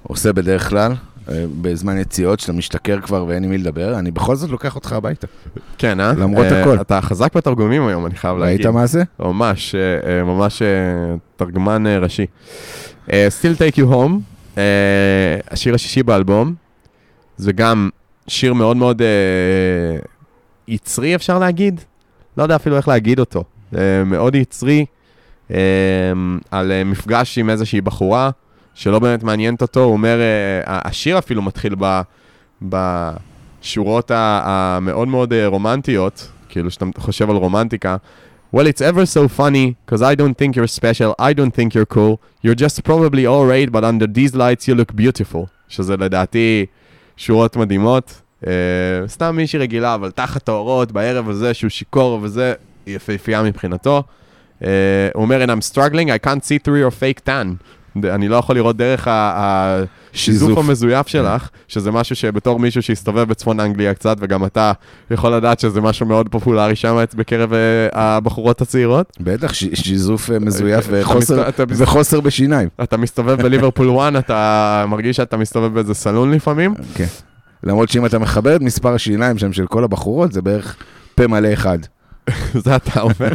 עושה בדרך כלל, אה, בזמן יציאות, שאתה משתכר כבר ואין עם מי לדבר, אני בכל זאת לוקח אותך הביתה. כן, אה? למרות אה, הכל. אתה חזק בתרגומים היום, אני חייב להגיד. ראית מה זה? ממש, אה, אה, ממש אה, תרגמן אה, ראשי. אה, Still Take You Home, אה, השיר השישי באלבום, זה גם שיר מאוד מאוד אה, יצרי, אפשר להגיד? לא יודע אפילו איך להגיד אותו. אה, מאוד יצרי, על אה, מפגש עם איזושהי בחורה, שלא באמת מעניינת אותו, הוא אומר, אה, השיר אפילו מתחיל ב... בשורות המאוד מאוד אה, רומנטיות, כאילו שאתה חושב על רומנטיקה. Well, it's ever so funny, because I don't think you're special, I don't think you're cool, you're just probably all right, but under these lights you look beautiful. שזה לדעתי שורות מדהימות. Uh, סתם מישהי רגילה, אבל תחת האורות, בערב הזה שהוא שיכור וזה, יפהפייה מבחינתו. Uh, הוא אומר, and I'm struggling, I can't see through your fake tan. אני לא יכול לראות דרך השיזוף שיזוף. המזויף שלך, שזה משהו שבתור מישהו שהסתובב בצפון אנגליה קצת, וגם אתה יכול לדעת שזה משהו מאוד פופולרי שם בקרב אה, הבחורות הצעירות. בטח, שיזוף אה, מזויף וחוסר בשיניים. אתה מסתובב בליברפול 1, אתה מרגיש שאתה מסתובב באיזה סלון לפעמים. כן. למרות שאם אתה מחבר את מספר השיניים שם של כל הבחורות, זה בערך פה מלא אחד. זה אתה אומר.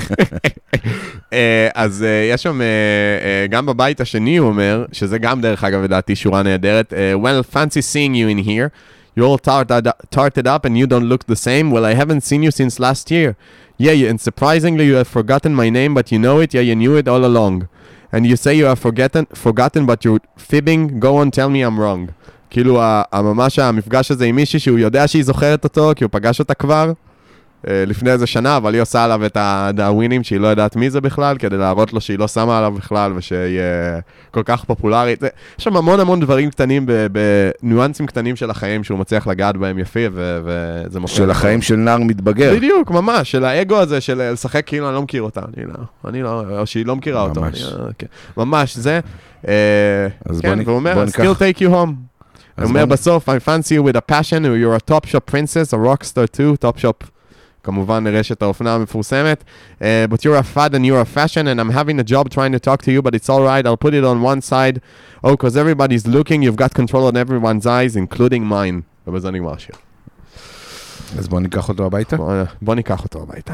אה, אז אה, יש שם, אה, אה, גם בבית השני הוא אומר, שזה גם דרך אגב לדעתי שורה נהדרת, אה, Well, fancy seeing you in here. You all tarted, up and you don't look the same. Well, I haven't seen you since last year. Yeah, and surprisingly, you have forgotten my name, but you know it. Yeah, you knew it all along. And you say you have forgotten, forgotten, but you're fibbing. Go on, tell me I'm wrong. כאילו, ממש המפגש הזה עם מישהי שהוא יודע שהיא זוכרת אותו, כי הוא פגש אותה כבר. אה, לפני איזה שנה, אבל היא עושה עליו את הדאווינים שהיא לא יודעת מי זה בכלל, כדי להראות לו שהיא לא שמה עליו בכלל ושהיא אה, כל כך פופולרית. יש שם המון המון דברים קטנים, בניואנסים קטנים של החיים שהוא מצליח לגעת בהם יפי, וזה מופיע. של החיים של נער מתבגר. בדיוק, ממש, של האגו הזה של לשחק כאילו אני לא מכיר אותה, אני לא, אני לא, או שהיא לא מכירה אותו. ממש. אה, כן. ממש, זה. אז כן, והוא אומר, בוא "I ניקח- still take you home. הוא אומר בסוף, I fancy you with a passion, you're a top shop princess, a rock star too, top shop. כמובן רשת האופנה המפורסמת. Uh, but you're a fad and you're a fashion and I'm having a job trying to talk to you, but it's alright, I'll put it on one side. Oh, because everybody's looking, you've got control on everyone's eyes, including mine. ובזה נגמר השיר. אז בוא ניקח אותו הביתה. בוא, בוא ניקח אותו הביתה.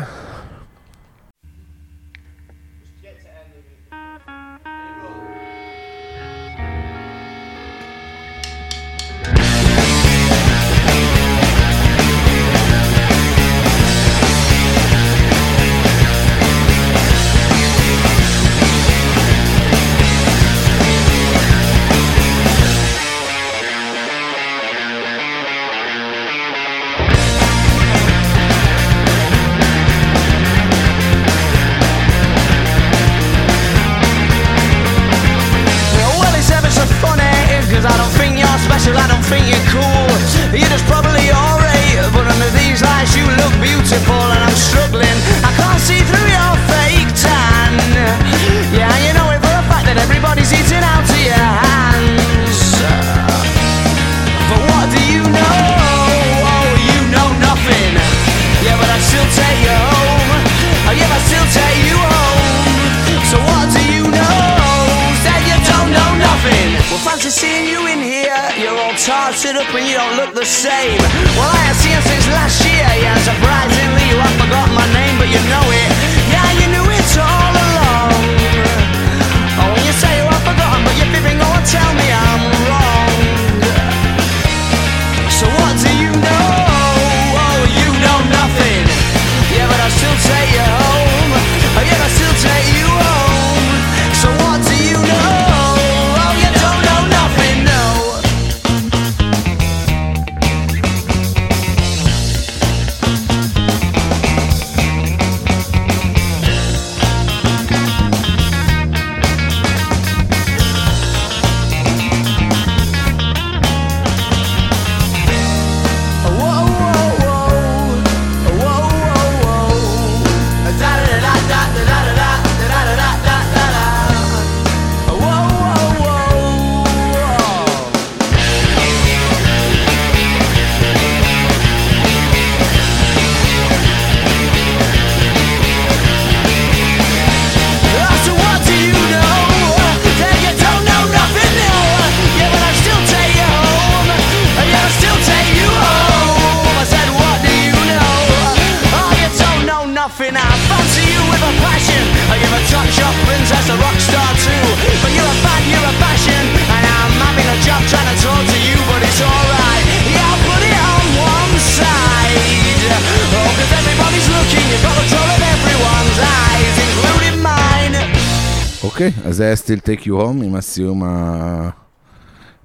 אז זה היה Still Take You Home עם הסיום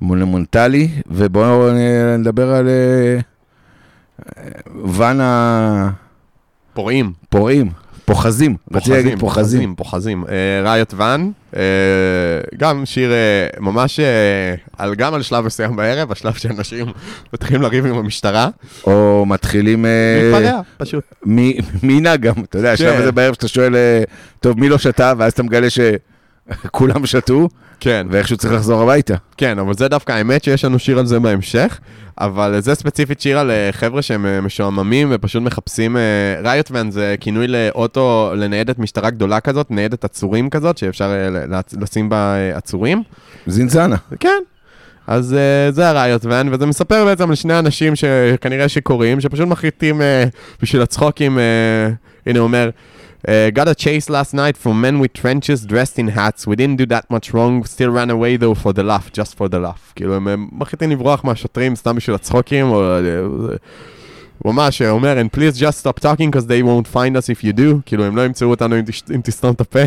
המונומנטלי, ובואו אה, נדבר על אה, ואן פורעים. הפורעים, פוחזים, רציתי להגיד פוחזים. פוחזים. ראיוט ואן, אה, גם שיר אה, ממש, אה, על- גם על שלב מסוים בערב, השלב שאנשים (laughs) מתחילים לריב עם המשטרה. או מתחילים... אה, להתפרע, פשוט. מי מי ינהג גם, אתה יודע, השלב כן. הזה בערב שאתה שואל, אה, טוב, מי לא שתה, ואז אתה מגלה שכולם שתו, כן, ואיכשהו צריך לחזור הביתה. כן, אבל זה דווקא האמת שיש לנו שיר על זה בהמשך, אבל זה ספציפית שיר על אה, חבר'ה שהם אה, משועממים ופשוט מחפשים, ראיוט ואן זה כינוי לאוטו, לניידת משטרה גדולה כזאת, ניידת עצורים כזאת, שאפשר אה, לשים בה אה, עצורים. זינזנה. כן. אז uh, זה הראיות ואן, וזה מספר בעצם על שני אנשים שכנראה שיכורים, שפשוט מחליטים uh, בשביל הצחוקים, uh, הנה הוא אומר, uh, got a chase last night from men with trenches dressed in hats, we didn't do that much wrong, still ran away though for the laugh, just for the laugh. כאילו הם, מחליטים לברוח מהשוטרים סתם בשביל הצחוקים, או... אה, ממש, הוא אומר, and please just stop talking because they won't find us if you do, כאילו הם לא ימצאו אותנו אם, תסתום את הפה.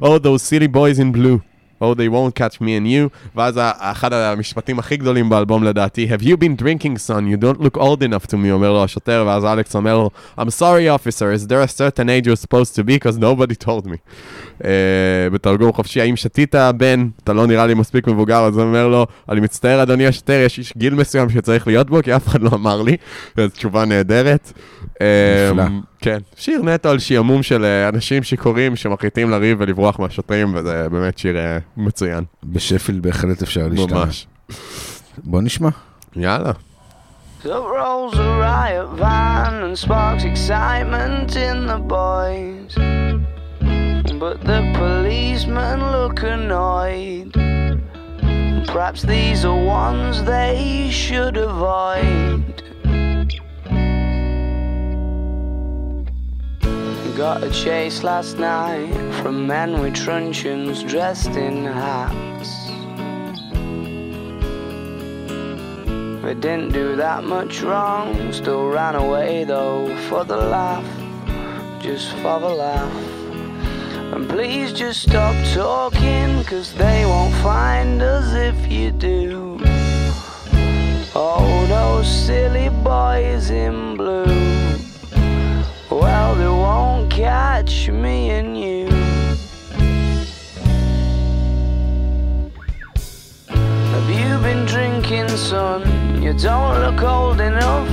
oh, those silly boys in blue. Oh, they won't catch me and you. ואז אחד המשפטים הכי גדולים באלבום לדעתי, have you been drinking son, you don't look old enough to me, אומר לו השוטר, ואז אלכס אומר לו, I'm sorry officer, is there a certain age you're supposed to be, because nobody told me. Uh, בתרגום חופשי, האם שתית בן, אתה לא נראה לי מספיק מבוגר, אז הוא אומר לו, אני מצטער אדוני השוטר, יש איש גיל מסוים שצריך להיות בו, כי אף אחד לא אמר לי. זו תשובה נהדרת. נפלא. אמ, כן, שיר נטו על שעמום של אה, אנשים שיכורים שמחליטים לריב ולברוח מהשוטרים, וזה באמת שיר אה, מצוין. בשפילד בהחלט אפשר להשתמש. ממש. בוא נשמע. יאללה. So rolls a riot van and sparks excitement in the boys. But the policemen look annoyed. Perhaps these are ones they should avoid. Got a chase last night from men with truncheons dressed in hats. They didn't do that much wrong, still ran away though for the laugh, just for the laugh. And please just stop talking, cause they won't find us if you do. Oh, those silly boys in blue. Well, catch me and you. Have you been drinking, son? You don't look old enough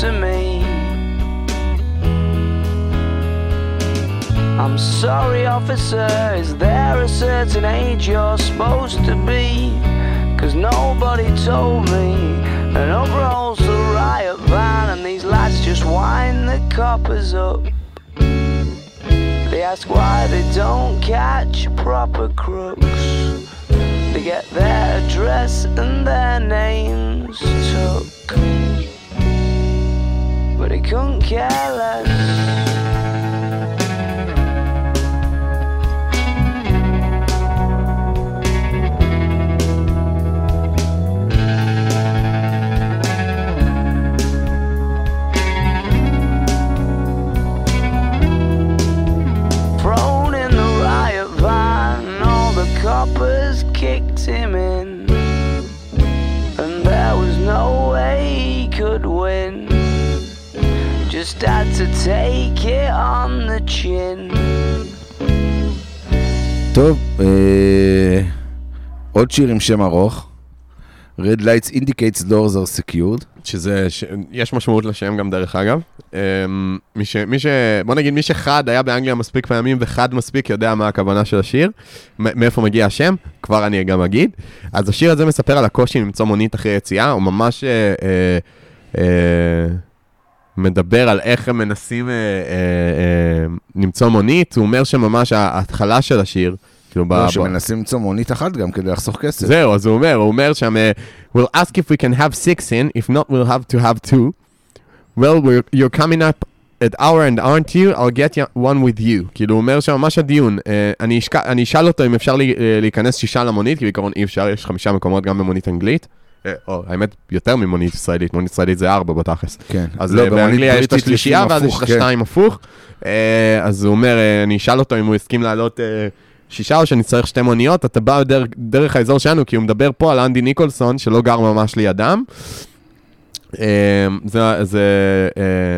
to me. I'm sorry, officer, is there a certain age you're supposed to be? Cause nobody told me. And up rolls the riot van, and these lads just wind the coppers up. They ask why they don't catch proper crooks. They get their address and their names took. But he couldn't care less. Just had to take it on the chin. טוב, אה, עוד שיר עם שם ארוך. Red lights indicates doors are secured. שזה, ש... יש משמעות לשם גם דרך אגב. אמ, מי ש... מי ש... בוא נגיד, מי שחד היה באנגליה מספיק פעמים וחד מספיק יודע מה הכוונה של השיר, מ- מאיפה מגיע השם, כבר אני גם אגיד. אז השיר הזה מספר על הקושי למצוא מונית אחרי יציאה, הוא ממש אה, אה, אה, מדבר על איך הם מנסים אה, אה, אה, למצוא מונית, הוא אומר שממש ההתחלה של השיר, כאילו, לא, ב- שמנסים למצוא מונית אחת גם כדי לחסוך כסף. זהו, אז הוא אומר, הוא אומר שם, אה, we'll ask if we can have six in, if not we'll have to have two. Well, we're, you're coming up at our end, aren't you? I'll get one with you. כאילו, הוא אומר שם ממש הדיון, אה, אני, אשק... אני אשאל אותו אם אפשר לי, אה, להיכנס שישה למונית, כי בעיקרון אי אפשר, יש חמישה מקומות גם במונית אנגלית. אה, או, האמת, יותר ממונית ישראלית, מונית ישראלית זה ארבע בתכלס. כן. אז לא, אה, באנגליה יש את השלישייה, ואז יש את כן. השתיים הפוך. אה, אז הוא אומר, אני אשאל אותו אם הוא הסכים לעלות שישה או שנצטרך שתי מוניות, אתה בא דרך, דרך האזור שלנו, כי הוא מדבר פה על אנדי ניקולסון, שלא גר ממש לידם. זה, זה,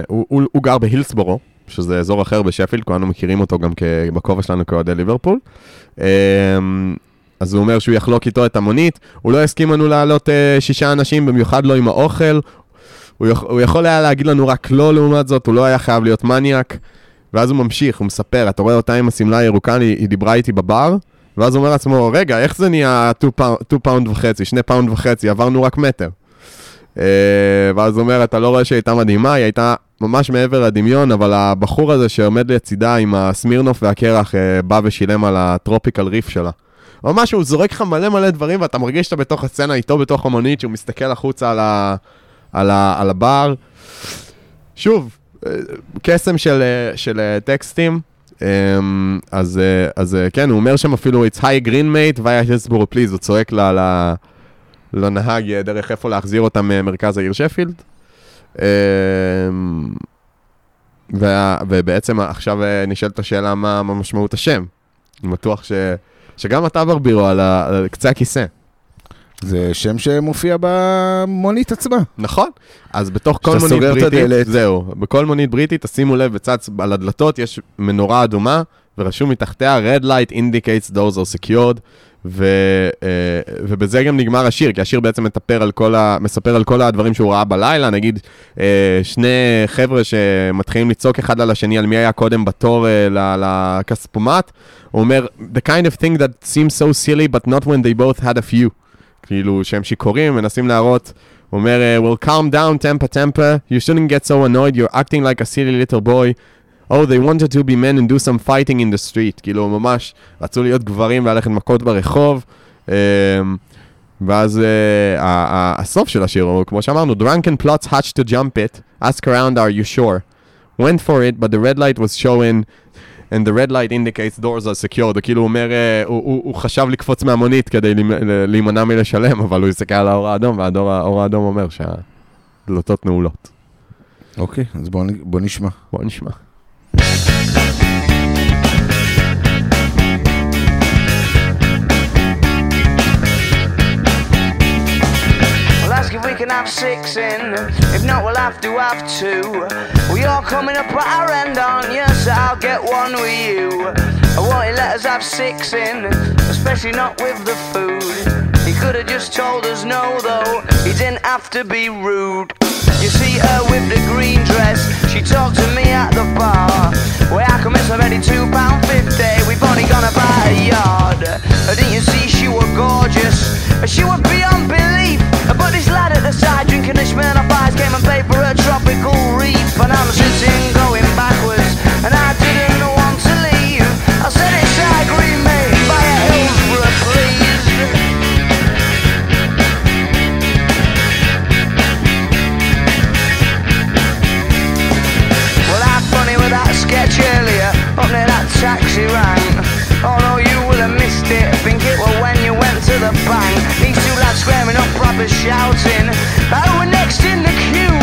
הוא, הוא, הוא גר בהילסבורו, שזה אזור אחר בשפילד, כולנו מכירים אותו גם בכובע שלנו כאוהדי ליברפול. אז הוא אומר שהוא יחלוק איתו את המונית, הוא לא הסכים לנו לעלות אה, שישה אנשים, במיוחד לא עם האוכל. הוא, יכ- הוא יכול היה להגיד לנו רק לא לעומת זאת, הוא לא היה חייב להיות מניאק. ואז הוא ממשיך, הוא מספר, אתה רואה אותה עם השמלה הירוקה, היא, היא דיברה איתי בבר, ואז הוא אומר לעצמו, רגע, איך זה נהיה 2 פאונד וחצי, 2 פאונד וחצי, עברנו רק מטר. אה, ואז הוא אומר, אתה לא רואה שהיא הייתה מדהימה, היא הייתה ממש מעבר לדמיון, אבל הבחור הזה שעומד לצידה עם הסמירנוף והקרח, אה, בא ושילם על ה Tropical Reef שלה. ממש הוא זורק לך מלא מלא דברים, ואתה מרגיש שאתה בתוך הסצנה איתו בתוך המונית, שהוא מסתכל החוצה על, ה, על, ה, על הבר. שוב, אה, קסם של, אה, של אה, טקסטים. אמ, אז, אה, אז אה, כן, הוא אומר שם אפילו, it's high green mate, via הילסבורו פליז, הוא צועק ל, ל, לנהג אה, דרך איפה להחזיר אותם ממרכז העיר שפילד. אמ, וה, ובעצם עכשיו נשאלת השאלה מה, מה משמעות השם. אני בטוח ש, שגם אתה ברבירו על, ה, על קצה הכיסא. זה שם שמופיע במונית עצמה. נכון. אז בתוך כל מונית בריטית. זהו, בכל מונית בריטית, תשימו לב, בצד, על הדלתות יש מנורה אדומה, ורשום מתחתיה, Red light indicates doors are secured, ו, אה, ובזה גם נגמר השיר, כי השיר בעצם מספר על כל, ה, מספר על כל הדברים שהוא ראה בלילה, נגיד אה, שני חבר'ה שמתחילים לצעוק אחד על השני על מי היה קודם בתור אה, לכספומט, הוא אומר, The kind of thing that seems so silly, but not when they both had a few. כאילו שהם שיכורים, מנסים להראות, הוא אומר, well calm down, temper temper, you shouldn't get so annoyed, you're acting like a silly little boy. Oh, they wanted to be men and do some fighting in the street. כאילו, ממש רצו להיות גברים וללכת מכות ברחוב. אמ, ואז uh, הסוף של השיר הוא, כמו שאמרנו, drunken plots hatch to jump it, ask around are you sure? went for it, but the red light was showing, and the red light indicates doors are secured. הוא כאילו אומר, uh, הוא, הוא, הוא חשב לקפוץ מהמונית כדי להימנע מלשלם, אבל הוא הסתכל על האור האדום, והאור האדום אומר שהדלתות נעולות. אוקיי, אז בוא בוא נשמע. בוא נשמע. We can have six in. If not, we'll have to have two. Well, you're coming up at our end, aren't you? So I'll get one with you. I won't let us have six in, especially not with the food. He could have just told us no, though. He didn't have to be rude. You see her with the green dress. Talked to me at the bar. Well, how come it's already two pound fifty? We've only gone about a yard. Didn't you see she was gorgeous? She was beyond belief. But this lad at the side drinking a Smirnoff Ice came and paid for a tropical reef. And I'm sitting going backwards, proper shouting. Oh, we're next in the queue.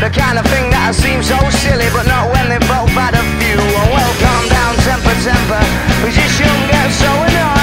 The kind of thing that seems so silly, but not when they both had a few. Oh, well, calm down, temper, temper. We just shouldn't get so annoyed.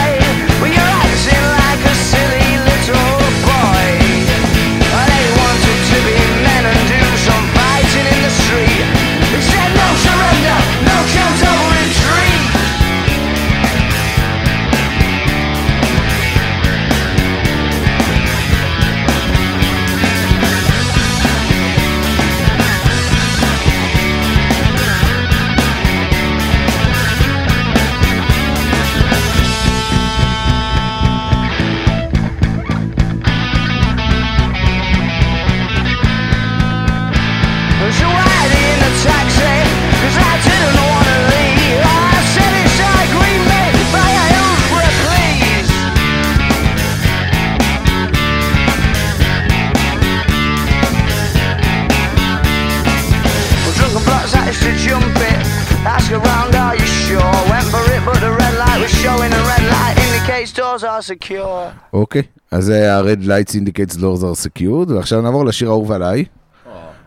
Secure. אוקיי, אז זה ה-Red Lights Indicates Doors are Secured, ועכשיו נעבור לשיר אהוב עליי.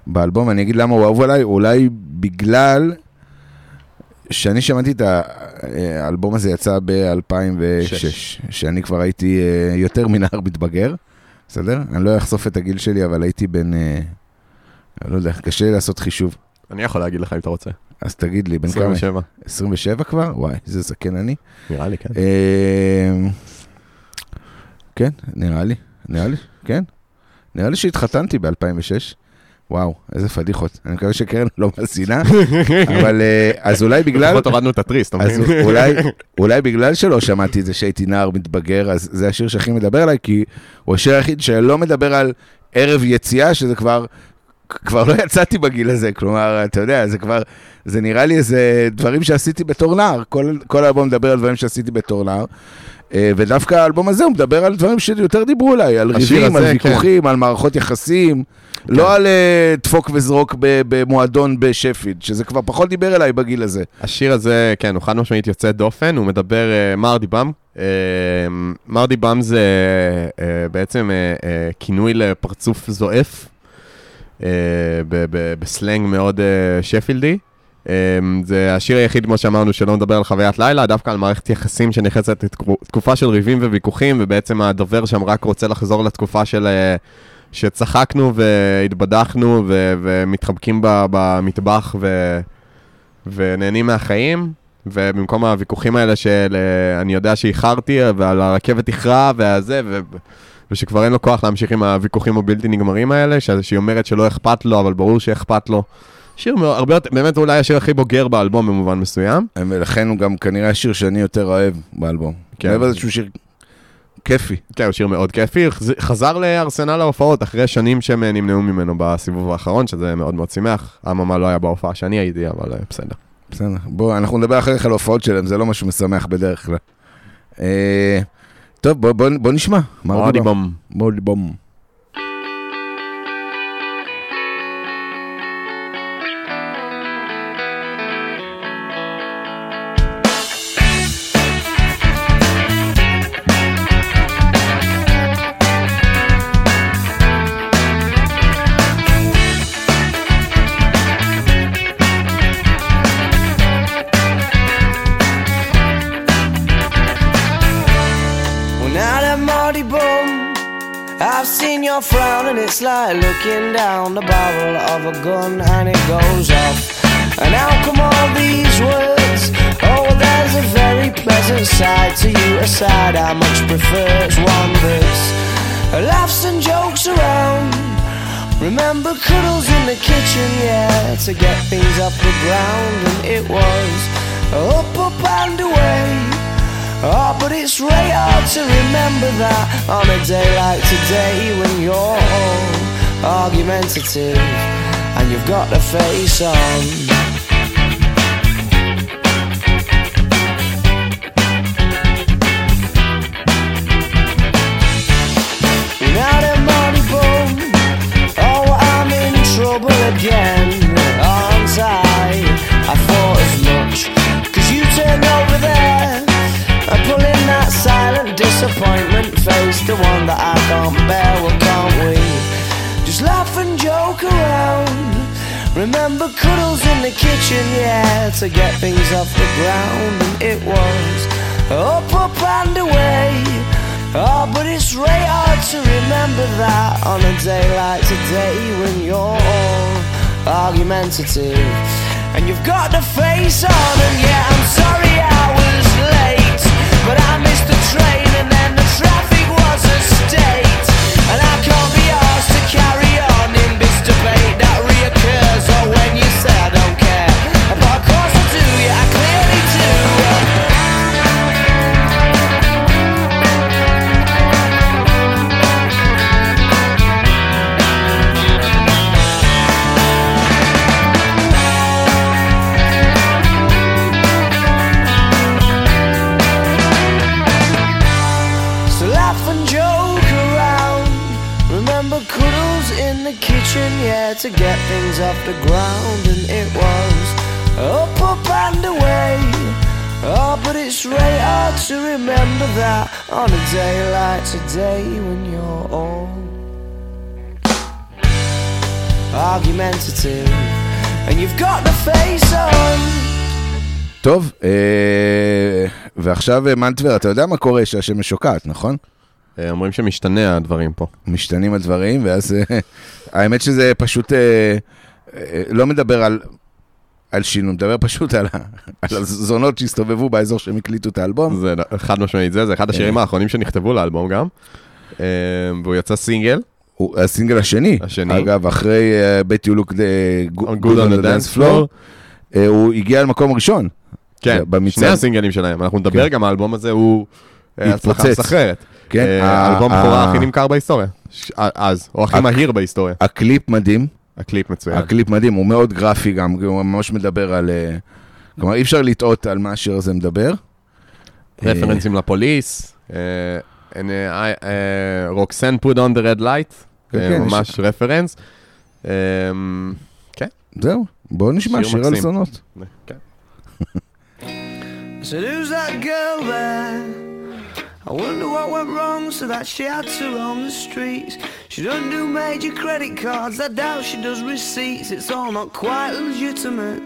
באלבום, אני אגיד למה הוא אהוב עליי, אולי בגלל כשאני שמעתי את האלבום הזה יצא ב-2006, שש. שאני כבר הייתי אה, יותר מנער מתבגר, בסדר? אני לא אחשוף את הגיל שלי, אבל הייתי בן... אה, לא יודע, קשה לי לעשות חישוב. אני יכול להגיד לך אם אתה רוצה. אז תגיד לי, בן כמה? 27. 27 כבר? וואי, איזה זקן אני. נראה לי, כן. כן, נראה לי, נראה לי, כן. נראה לי שהתחתנתי ב-2006. וואו, איזה פדיחות. אני מקווה שקרן לא מאזינה, אבל אה, אז אולי בגלל... לפחות הורדנו את התריס, אתה מבין? אולי, בגלל שלא שמעתי את זה שהייתי נער מתבגר, אז זה השיר שהכי מדבר אליי, כי הוא השיר היחיד שלא מדבר על ערב יציאה, שזה כבר, כבר לא יצאתי בגיל הזה, כלומר, אתה יודע, זה כבר, זה נראה לי איזה דברים שעשיתי בתור נער, כל, כל האלבום מדבר על דברים שעשיתי בתור נער. אה, ודווקא האלבום הזה הוא מדבר על דברים שיותר דיברו אליי, על ריבים, על כן. ויכוחים, על מערכות יחסים, לא על אה, דפוק וזרוק במועדון בשפילד, שזה כבר פחות דיבר אליי בגיל הזה. השיר הזה, כן, הוא חד משמעית יוצא דופן, הוא מדבר אה, מרדי במ. אה, מרדי במ זה אה, בעצם אה, אה, כינוי לפרצוף זועף, ב- בסלנג מאוד אה, שפילדי. אה, זה השיר היחיד, כמו שאמרנו, שלא מדבר על חוויית לילה, דווקא על מערכת יחסים שנכנסת לתקופה של ריבים וויכוחים, ובעצם הדובר שם רק רוצה לחזור לתקופה של... אה, שצחקנו והתבדחנו ו- ומתחבקים במטבח ו- ונהנים מהחיים, ובמקום הוויכוחים האלה של אה, אני יודע שאיחרתי ועל הרכבת איחרה והזה, ו- ושכבר אין לו כוח להמשיך עם הוויכוחים הבלתי נגמרים האלה, ש- שהיא אומרת שלא אכפת לו, אבל ברור שאכפת לו. שיר מאוד, הרבה יותר, באמת אולי השיר הכי בוגר באלבום במובן מסוים. ולכן הוא גם כנראה השיר שאני יותר אוהב באלבום. כן. מעבר לזה שהוא שיר כיפי. כן, הוא שיר מאוד כיפי, חז- חזר לארסנל ההופעות אחרי שנים שהם נמנעו ממנו בסיבוב האחרון, שזה מאוד מאוד שימח. אממה לא היה בהופעה שאני הייתי, אבל אה, בסדר. בסדר. בוא, אנחנו נדבר אחר כך על ההופעות שלהם, זה לא משהו משמח בדרך כלל. אה, טוב, בוא, בוא, בוא נשמע. מרדי בום. מרדי בום. Like looking down the barrel of a gun and it goes off. And how come all these words? Oh, there's a very pleasant side to you, a side I much prefer. It's one that's laughs and jokes around. Remember cuddles in the kitchen, yeah, to get things off the ground, and it was up, up and away. Oh, but it's hard to remember that on a day like today when you're argumentative and you've got the face on. That money oh, I'm in trouble again, disappointment face, the one that I can't bear. Well, can't we just laugh and joke around? Remember cuddles in the kitchen, yeah, to get things off the ground, and it was up, up and away. Oh, but it's really hard to remember that on a day like today when you're all argumentative and you've got the face on. And yeah, I'm sorry I was late, but I missed the train state. And I can't to get things off the ground. And it was up, up and away. Oh, but it's really hard to remember that on a day like today when you're all argumentative and you've got the face on. טוב, אה, ועכשיו אה, מנטבר, אתה יודע מה קורה שהשמש שוקעת, נכון? אה, אומרים שמשתנה הדברים פה. משתנים הדברים, ואז אה, האמת שזה פשוט אה, לא מדבר על, על שינוי, מדבר פשוט על, על הזונות שהסתובבו באזור שהם הקליטו את האלבום. זה חד משמעית זה, זה אחד השירים. האחרונים שנכתבו לאלבום גם. והוא יצא סינגל. הוא הסינגל השני, השני. אגב, אחרי the Good Good on the Dance Floor. הוא הגיע למקום ראשון. כן, במצעד. שני הסינגלים שלהם. אנחנו נדבר כן. גם, האלבום הזה הוא הצלחה. מסחררת. כן, אה, האלבום בכורה הכי נמכר בהיסטוריה. אה, אז, או הכי מהיר בהיסטוריה. הקליפ מדהים, הקליפ מצוין. הקליפ מדהים, הוא מאוד גרפי גם, הוא ממש מדבר על... אה, כלומר, אי אפשר לטעות על מה השיר הזה מדבר. רפרנסים לפוליס. Roxanne put on the red light. ממש רפרנס. אה, כן. זהו, בואו נשמע שיר על. זונות. כן. I wonder what went wrong so that she had to roam the streets. She doesn't do major credit cards, I doubt she does receipts. It's all not quite legitimate.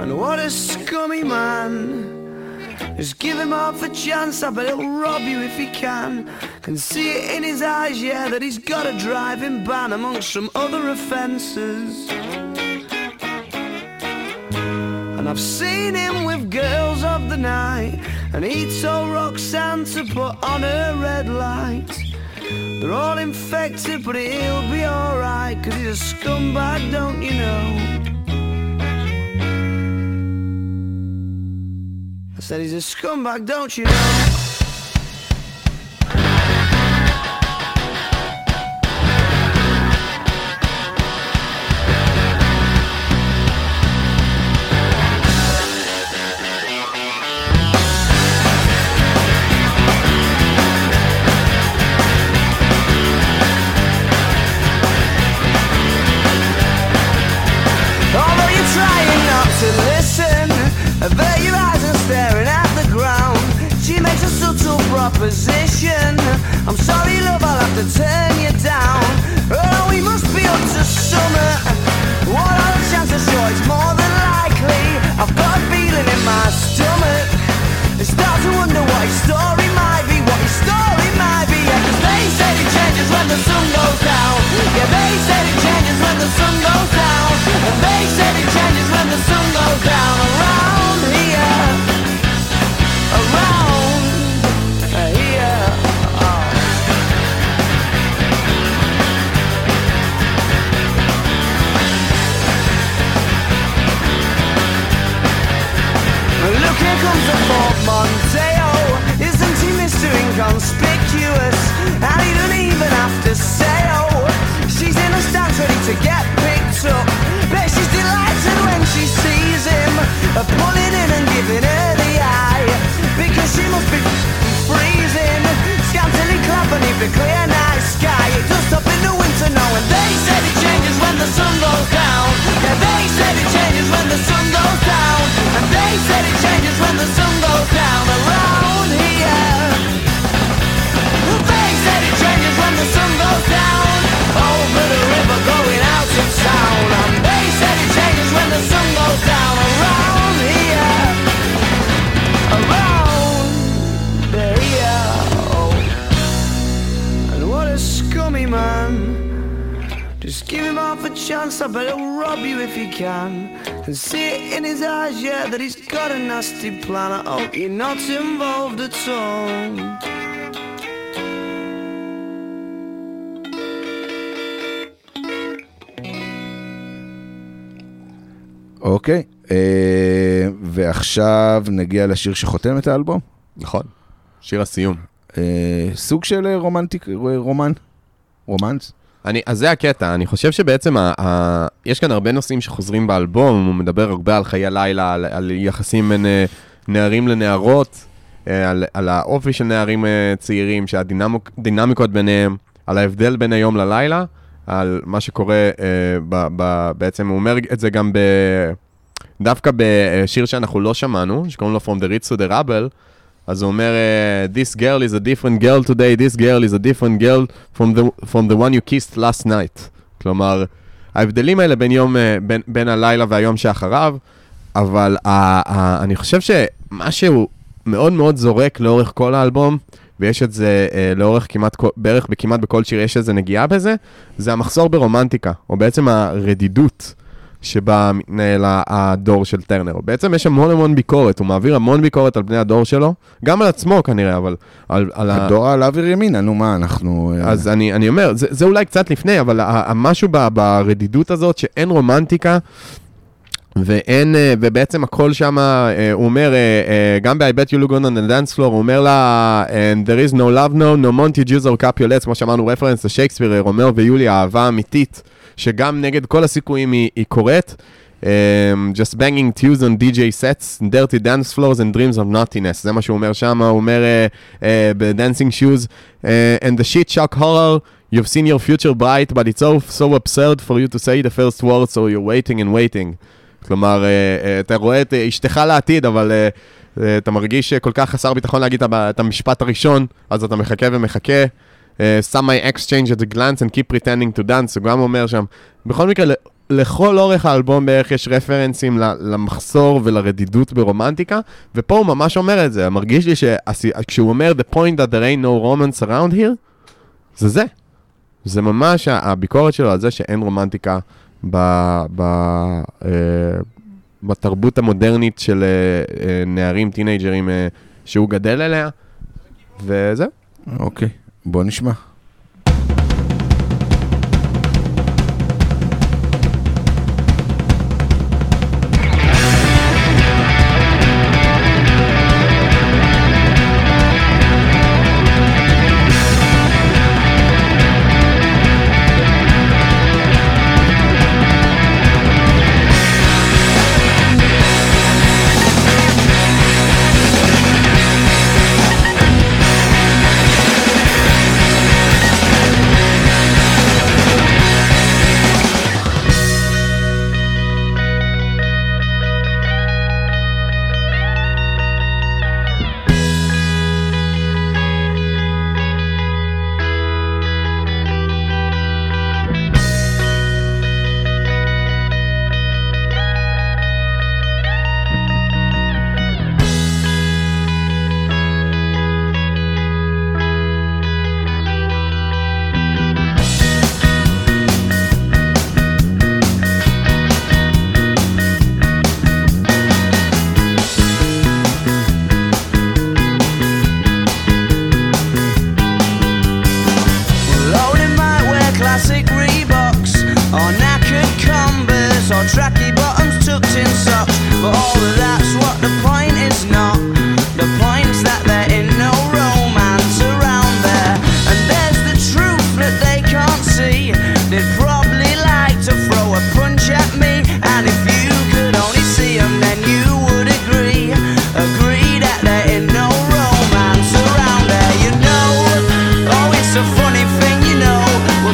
And what a scummy man. Just give him half a chance, I bet he'll rob you if he can. Can see it in his eyes, yeah, that he's got a driving ban amongst some other offences. And I've seen him with girls the night. And he told Roxanne to put on her red light. They're all infected, but he'll be alright. Cause he's a scumbag, don't you know? I said he's a scumbag, don't you know? to tell ready to get picked up. Bet she's delighted when she sees him. uh, Pulling in and giving her the eye. Because she must be freezing. Scantily clad beneath the clear night sky. It does stop in the winter now. And they said it changes when the sun goes down. Yeah, they said it changes when the sun goes down. And they bet he'll rob you if he can. And see it in his eyes, yeah, that he's got a nasty plan. I hope you're not involved at all. אוקיי, אה, ועכשיו נגיע לשיר שחותם את האלבום. נכון. שיר הסיום. אה, סוג של אה, רומנטיק, אה, רומן? רומנס? אני, אז זה הקטע, אני חושב שבעצם ה, ה, יש כאן הרבה נושאים שחוזרים באלבום, הוא מדבר הרבה על חיי לילה, על, על יחסים בין אה, נערים לנערות, אה, על, על האופי של נערים אה, צעירים, שהדינמיקות ביניהם, על ההבדל בין היום ללילה, על מה שקורה, אה, ב, ב, בעצם הוא אומר את זה גם ב... דווקא בשיר שאנחנו לא שמענו, שקוראים לו From the Ritz to the Rebel, אז הוא אומר, אה, This girl is a different girl today, this girl is a different girl from the, from the one you kissed last night. כלומר, ההבדלים האלה בין יום, אה, בין, בין הלילה והיום שאחריו, אבל ה, ה, אני חושב שמה שהוא מאוד מאוד זורק לאורך כל האלבום, ויש את זה אה, לאורך כמעט, בערך בכמעט בכל שיר יש איזה נגיעה בזה, זה המחסור ברומנטיקה, או בעצם הרדידות שבה מתנהל ה- הדור של טרנר. בעצם יש המון המון ביקורת, הוא מעביר המון ביקורת על בני הדור שלו, גם על עצמו כנראה, אבל על, על ה... הדור על אוויר ימינה, נו מה, אנחנו... אה, אז אני, אני אומר, זה, זה אולי קצת לפני, אבל ה- המשהו ב- ברדידות הזאת, שאין רומנטיקה, ואין, אה, ובעצם הכל שם, אה, הוא אומר, גם ב-I bet you look on the dance floor, הוא אומר לה, and there is no love no, no Montagues or Capulets, כמו שאמרנו, רפרנס לשייקספיר, רומאו ויוליה, אהבה אמיתית, שגם נגד כל הסיכויים היא, היא קורית. Um, just banging tunes and DJ sets, dirty dance floors and dreams of naughtiness, זה מה שהוא אומר שם, הוא אומר uh, uh, ב-dancing shoes, uh, and the shit shock horror, you've seen your future bright, but it's so, so absurd for you to say the first word, so you're waiting and waiting. כלומר, uh, uh, אתה רואה את uh, אשתך לעתיד, אבל uh, uh, אתה מרגיש uh, כל כך חסר ביטחון להגיד את המשפט הראשון, אז אתה מחכה ומחכה. Uh, some my exchange at a glance and keep pretending to dance, הוא גם אומר שם. בכל מקרה, לכל אורך האלבום בערך יש רפרנסים למחסור ולרדידות ברומנטיקה, ופה הוא ממש אומר את זה, מרגיש לי שכשהוא אומר The point that there ain't no romance around here, זה זה. זה ממש הביקורת שלו על זה שאין רומנטיקה ב, ב, אה, בתרבות המודרנית של אה, אה, נערים, טינג'רים אה, שהוא גדל אליה, וזהו. אוקיי, בוא נשמע.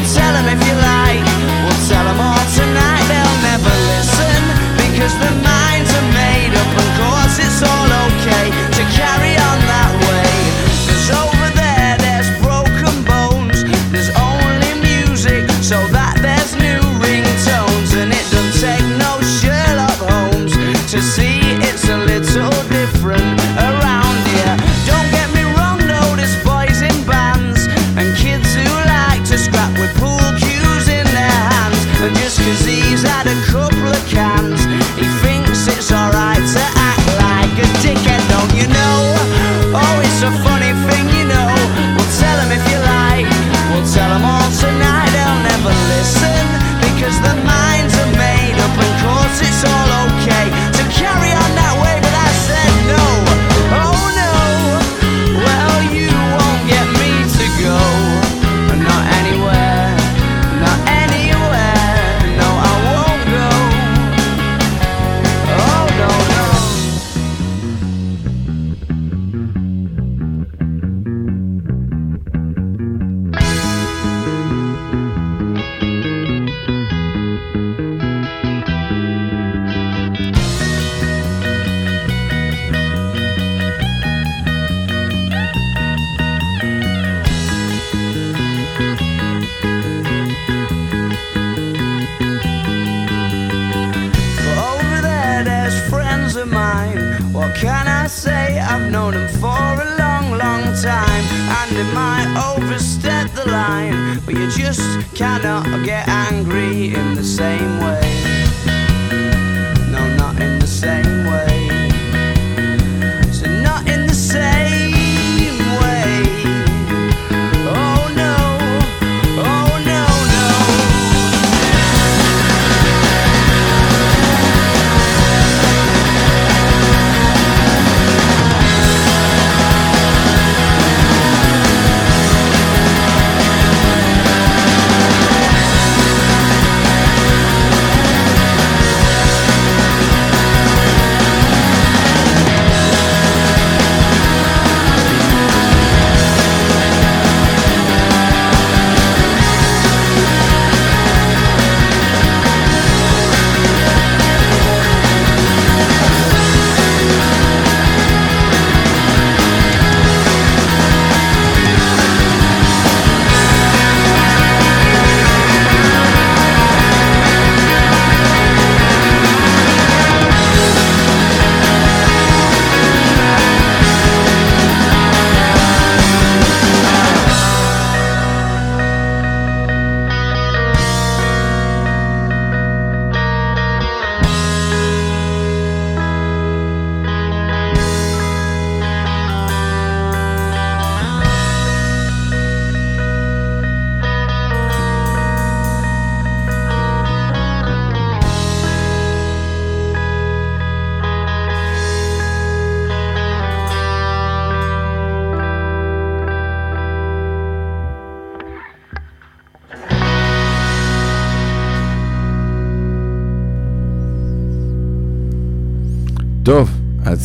tell them if you like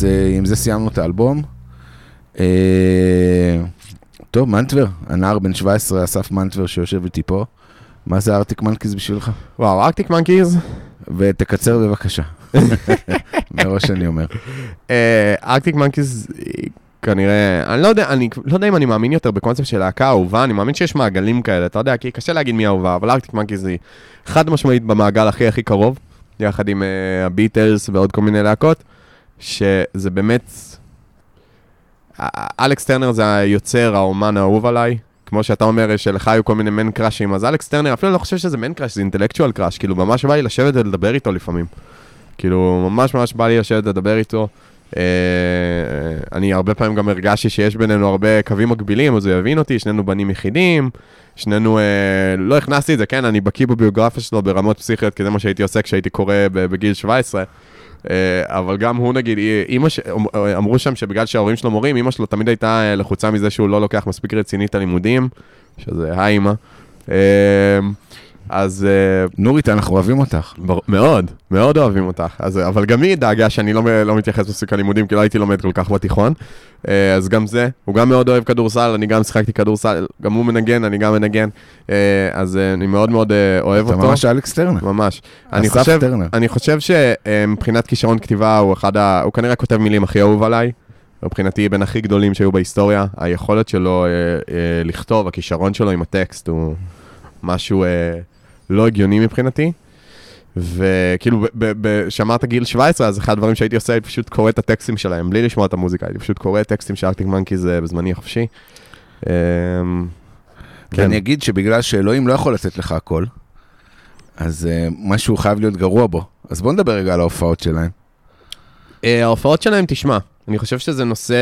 אז אה, עם זה סיימנו את האלבום. אה, טוב, מנטבר, הנער בן 17, אסף מנטבר שיושב איתי פה. מה זה ארטיק מנקיז בשבילך? וואו, ארקטיק מנקיז, ותקצר בבקשה. (laughs) מראש אני אומר. ארקטיק מנקיז כנראה, אני לא יודע, אני לא יודע אם אני מאמין יותר בקונספט של להקה אהובה, אני מאמין שיש מעגלים כאלה, אתה יודע, כי קשה להגיד מי אהובה, אבל ארקטיק מנקיז היא חד משמעית במעגל הכי הכי קרוב, יחד עם אה, הביטלס ועוד כל מיני להקות, שזה באמת, אלכס טרנר זה היוצר, האומן האהוב עליי, כמו שאתה אומר שלך היו כל מיני man crush ים, אז אלכס טרנר אפילו לא חושב שזה man crush, זה intellectual crush, כאילו ממש בא לי לשבת ולדבר איתו לפעמים. כאילו, ממש ממש בא לי לשבת לדבר איתו. אה, אני הרבה פעמים גם הרגשתי שיש בינינו הרבה קווים מקבילים, אז הוא יבין אותי, שנינו בנים יחידים, שנינו, אה, לא הכנסתי את זה, כן, אני בקיא בביוגרפיה שלו ברמות פסיכיות, כי זה מה שהייתי עושה כשהייתי קורא בגיל 17. אה, אבל גם הוא נגיד, היא- אימא, ש... אמרו שם שבגלל שההורים שלו מורים, אימא שלו תמיד הייתה אה, לחוצה מזה שהוא לא לוקח מספיק רציני את הלימודים, שזה היי אימא. אז אה, נורית, אנחנו אוהבים אותך. מאוד, מאוד אוהבים אותך. אז, אבל גם היא דאגה שאני לא, לא מתייחס מספיק ללימודים, כי לא הייתי לומד כל כך בתיכון. אה, אז גם זה, הוא גם מאוד אוהב כדורסל, אני גם שיחקתי כדורסל, גם הוא מנגן, אני גם מנגן. אה, אז אני מאוד מאוד אוהב אתה אותו. ממש אלכס טרנר. ממש. אני חושב, טרנר. אני חושב שמבחינת כישרון כתיבה הוא אחד ה... הוא כנראה כותב מילים הכי אהוב עליי. מבחינתי בין הכי גדולים שהיו בהיסטוריה. היכולת שלו אה, אה, לכתוב, הכישרון שלו עם הטקסט הוא משהו אה, לא הגיוני מבחינתי. וכאילו, שמעת גיל 17, אז אחד הדברים שהייתי עושה, הייתי פשוט קורא את הטקסטים שלהם, בלי לשמוע את המוזיקה, הייתי פשוט קורא טקסטים של ארקטיק מנקיז אה, בזמני החופשי. אה, כן. ואני אגיד שבגלל שאלוהים לא יכול לתת לך הכל, אז uh, משהו חייב להיות גרוע בו. אז בוא נדבר רגע על ההופעות שלהם. אה, ההופעות שלהם, תשמע, אני חושב שזה נושא...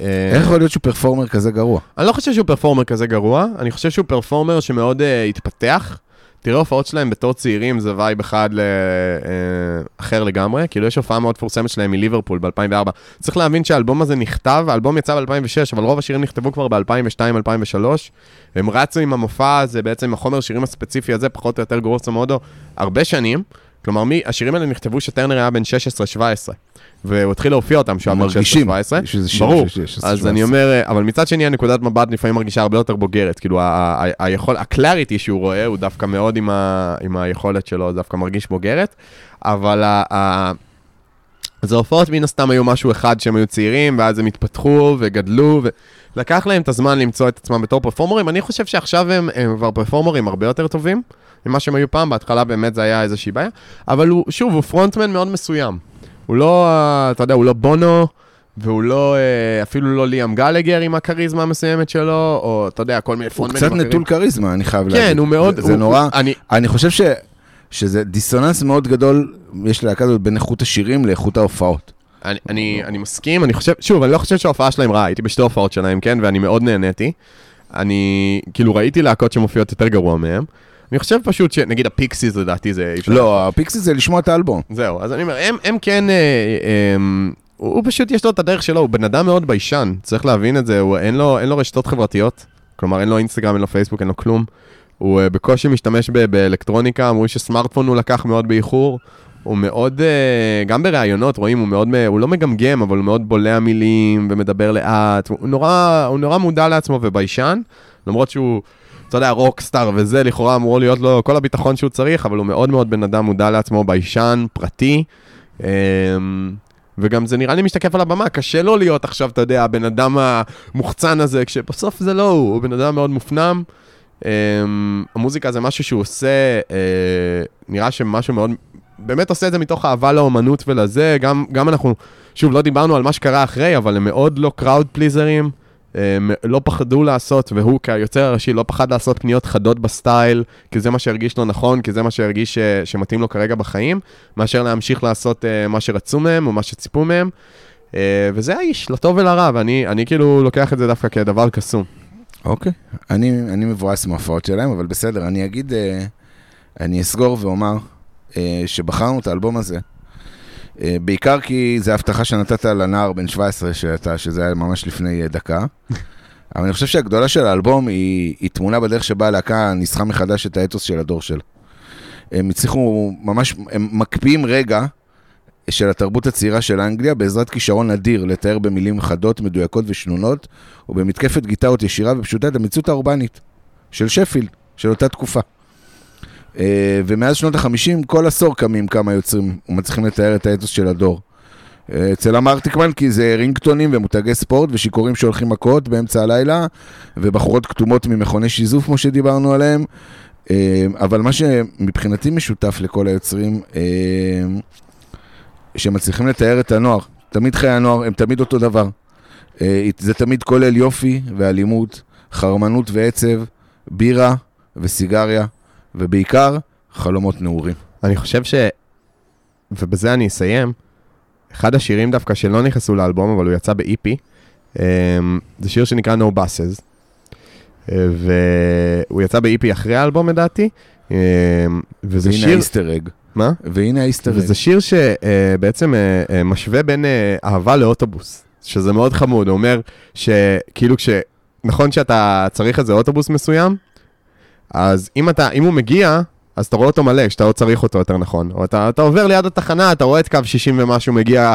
אה, איך יכול להיות שהוא performer כזה גרוע? אני לא חושב שהוא פרפורמר כזה גרוע, אני חושב שהוא performer שמאוד uh, התפתח. תראה, הופעות שלהם בתור צעירים זה vibe אחד ל... uh, אחר לגמרי. כאילו, יש הופעה מאוד מפורסמת שלהם מליברפול ב-2004. צריך להבין שהאלבום הזה נכתב, האלבום יצא ב-2006, אבל רוב השירים נכתבו כבר ב-2002-2003. הם רצו עם המופע הזה, בעצם החומר השירים הספציפי הזה, פחות או יותר גרוסו מודו, הרבה שנים. כלומר, מי, השירים האלה נכתבו שטרנר היה בן 16-17, והוא התחיל להופיע אותם 16-17. מרגישים. שיר ברור. של 16, אז 17. אני אומר, אבל מצד שני, הנקודת מבט לפעמים מרגישה הרבה יותר בוגרת. כאילו, היכול, הקלאריטי שהוא רואה, הוא דווקא מאוד עם, ה, עם היכולת שלו, דווקא מרגיש בוגרת. אבל ה, ה, אז ההופעות מן הסתם היו משהו אחד שהם היו צעירים, ואז הם התפתחו וגדלו, ולקח להם את הזמן למצוא את עצמם בתור פרפורמרים. אני חושב שעכשיו הם, הם כבר פרפורמרים הרבה יותר טובים ממה שהם היו פעם, בהתחלה באמת זה היה איזושהי בעיה, אבל הוא, שוב, הוא פרונטמן מאוד מסוים. הוא לא, אה, אתה יודע, הוא לא בונו, והוא לא, אה, אפילו לא ליאם גלגר עם הכריזמה המסוימת שלו, או אתה יודע, כל מיני הוא פרונטמנים קצת אחרים. נטול כריזמה, אני חייב להגיד. כן, הוא מאוד... זה- זה הוא- נורא... הוא- אני, אני חושב ש... שזה דיסוננס מאוד גדול, יש ללהקה הזאת בין איכות השירים לאיכות ההופעות. אני, אני, אני מסכים, אני חושב, שוב, אני לא חושב שההופעה שלהם רעה, הייתי בשתי הופעות שלהם, כן, ואני מאוד נהניתי. אני, כאילו, ראיתי להקות שמופיעות יותר גרוע מהם. אני חושב פשוט שנגיד הפיקסיס לדעתי זה... לא, הפיקסי זה לשמוע את האלבום. זהו, אז אני אומר, הם, הם כן, אה, אה, הוא, הוא פשוט יש לו את הדרך שלו, הוא בן אדם מאוד ביישן, צריך להבין את זה, הוא, אין, לו, אין לו רשתות חברתיות, כלומר אין לו אינסטגרם, אין לו פייסבוק, אין לו כלום. הוא אה, בקושי משתמש ב- באלקטרוניקה, אמרו שסמארטפון הוא לקח מאוד באיחור. הוא מאוד, אה, גם בראיונות רואים, הוא מאוד, הוא לא מגמגם, אבל הוא מאוד בולע מילים ומדבר לאט, הוא נורא, הוא נורא מודע לעצמו וביישן, למרות שהוא, אתה יודע, רוקסטאר וזה, לכאורה אמור להיות לו כל הביטחון שהוא צריך, אבל הוא מאוד מאוד בן אדם מודע לעצמו, ביישן, פרטי. אמ, וגם זה נראה לי משתקף על הבמה, קשה לו להיות עכשיו, אתה יודע, הבן אדם המוחצן הזה, כשבסוף זה לא הוא, הוא בן אדם מאוד מופנם. Um, המוזיקה זה משהו שהוא עושה, uh, נראה שמשהו מאוד, באמת עושה את זה מתוך אהבה לאומנות ולזה, גם, גם אנחנו, שוב, לא דיברנו על מה שקרה אחרי, אבל הם מאוד לא קראוד פליזרים, לא פחדו לעשות, והוא כיוצר הראשי לא פחד לעשות פניות חדות בסטייל, כי זה מה שהרגיש לו נכון, כי זה מה שהרגיש ש, שמתאים לו כרגע בחיים, מאשר להמשיך לעשות uh, מה שרצו מהם או מה שציפו מהם. Uh, וזה האיש, לטוב ולרע, ואני אני כאילו לוקח את זה דווקא כדבר קסום. אוקיי. אני, אני מבואס מההופעות שלהם, אבל בסדר, אני אגיד, אה, אני אסגור ואומר אה, שבחרנו את האלבום הזה, אה, בעיקר כי זו הבטחה שנתת לנער בן 17, שאתה, שזה היה ממש לפני אה, דקה. (laughs) אבל אני חושב שהגדולה של האלבום היא, היא תמונה בדרך שבה הלהקה ניסחה מחדש את האתוס של הדור שלה. הם הצליחו ממש, הם מקפיאים רגע של התרבות הצעירה של אנגליה בעזרת כישרון אדיר לתאר במילים חדות, מדויקות ושנונות, ובמתקפת גיטרות ישירה ופשוטה את המציאות האורבנית של שפילד, של אותה תקופה. אה, ומאז שנות ה-50, כל עשור קמים כמה יוצרים ומצליחים לתאר את האתוס של הדור. אה, אצל אמר טיקמן כי זה רינגטונים ומותגי ספורט ושיכורים שהולכים מכות באמצע הלילה, ובחורות כתומות ממכוני שיזוף, כמו שדיברנו עליהם. אה, אבל מה שמבחינתי משותף לכל היוצרים, אה, שהם מצליחים לתאר את הנוער. תמיד חיי הנוער הם תמיד אותו דבר. זה תמיד כולל יופי ואלימות, חרמנות ועצב, בירה וסיגריה, ובעיקר חלומות נעורים. אני חושב ש... ובזה אני אסיים. אחד השירים דווקא שלא נכנסו לאלבום, אבל הוא יצא ב-EP, אמ, זה שיר שנקרא No Buses. אה, והוא יצא ב-EP אחרי האלבום לדעתי, אמ, וזה והנה שיר... האיסטר אג. מה? והנה האיסטר אג. וזה שיר שבעצם משווה בין אה, אהבה לאוטובוס, שזה מאוד חמוד, הוא אומר שכאילו כש... נכון שאתה צריך איזה אוטובוס מסוים, אז אם, אתה, אם הוא מגיע, אז אתה רואה אותו מלא, כשאתה לא צריך אותו יותר נכון. או אתה, אתה עובר ליד התחנה, אתה רואה את קו 60 ומשהו מגיע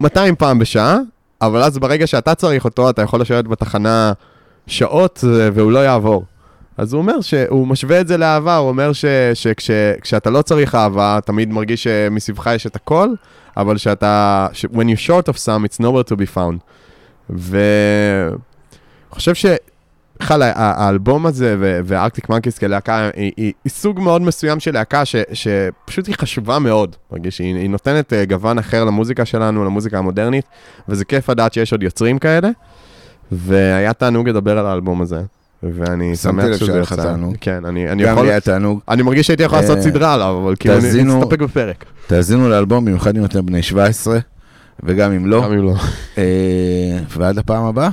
200 פעם בשעה, אבל אז ברגע שאתה צריך אותו, אתה יכול לשבת בתחנה שעות אה, והוא לא יעבור. אז הוא אומר שהוא משווה את זה לאהבה, הוא אומר שכשאתה לא צריך אהבה, תמיד מרגיש שמסביבך יש את הכל, אבל שאתה, ש- when you're short of some, it's nowhere to be found. ואני חושב שבכלל ה- האלבום הזה ו- והארקטיק מנקיס כלהקה היא, היא, היא סוג מאוד מסוים של להקה ש, שפשוט היא חשובה מאוד, מרגיש היא נותנת אה, גוון אחר למוזיקה שלנו, למוזיקה המודרנית, וזה כיף לדעת שיש עוד יוצרים כאלה, והיה תענוג לדבר על האלבום הזה. ואני שמתי שמח לב שזה שהיה לך יצא. תענוג. כן, אני, אני גם יכול... לי היה תענוג. אני מרגיש שהייתי יכול לעשות אה, סדרה עליו, אבל כאילו אני נסתפק בפרק. תאזינו לאלבום, במיוחד אם אתם בני 17, וגם אם לא. גם אם לא. אה, ועד הפעם הבאה,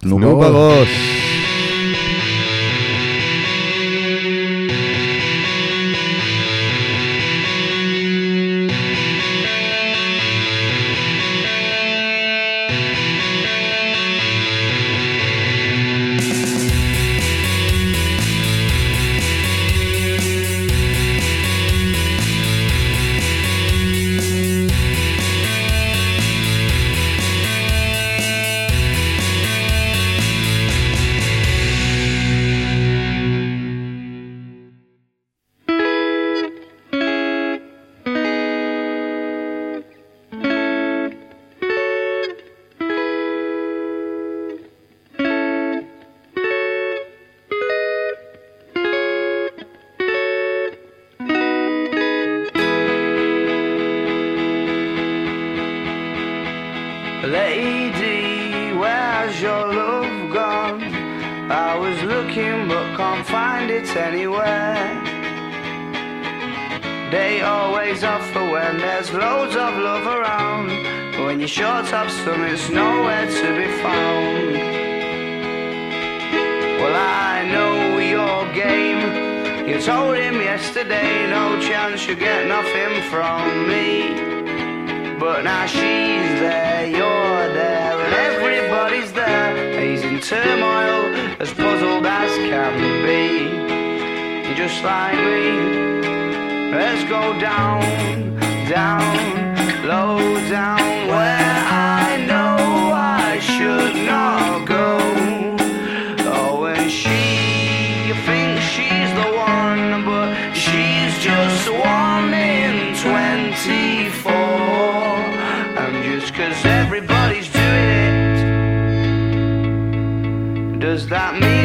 תנו נו בראש. בראש. in turmoil, as puzzled as can be. Just like me, let's go down, down, low down, where. that me.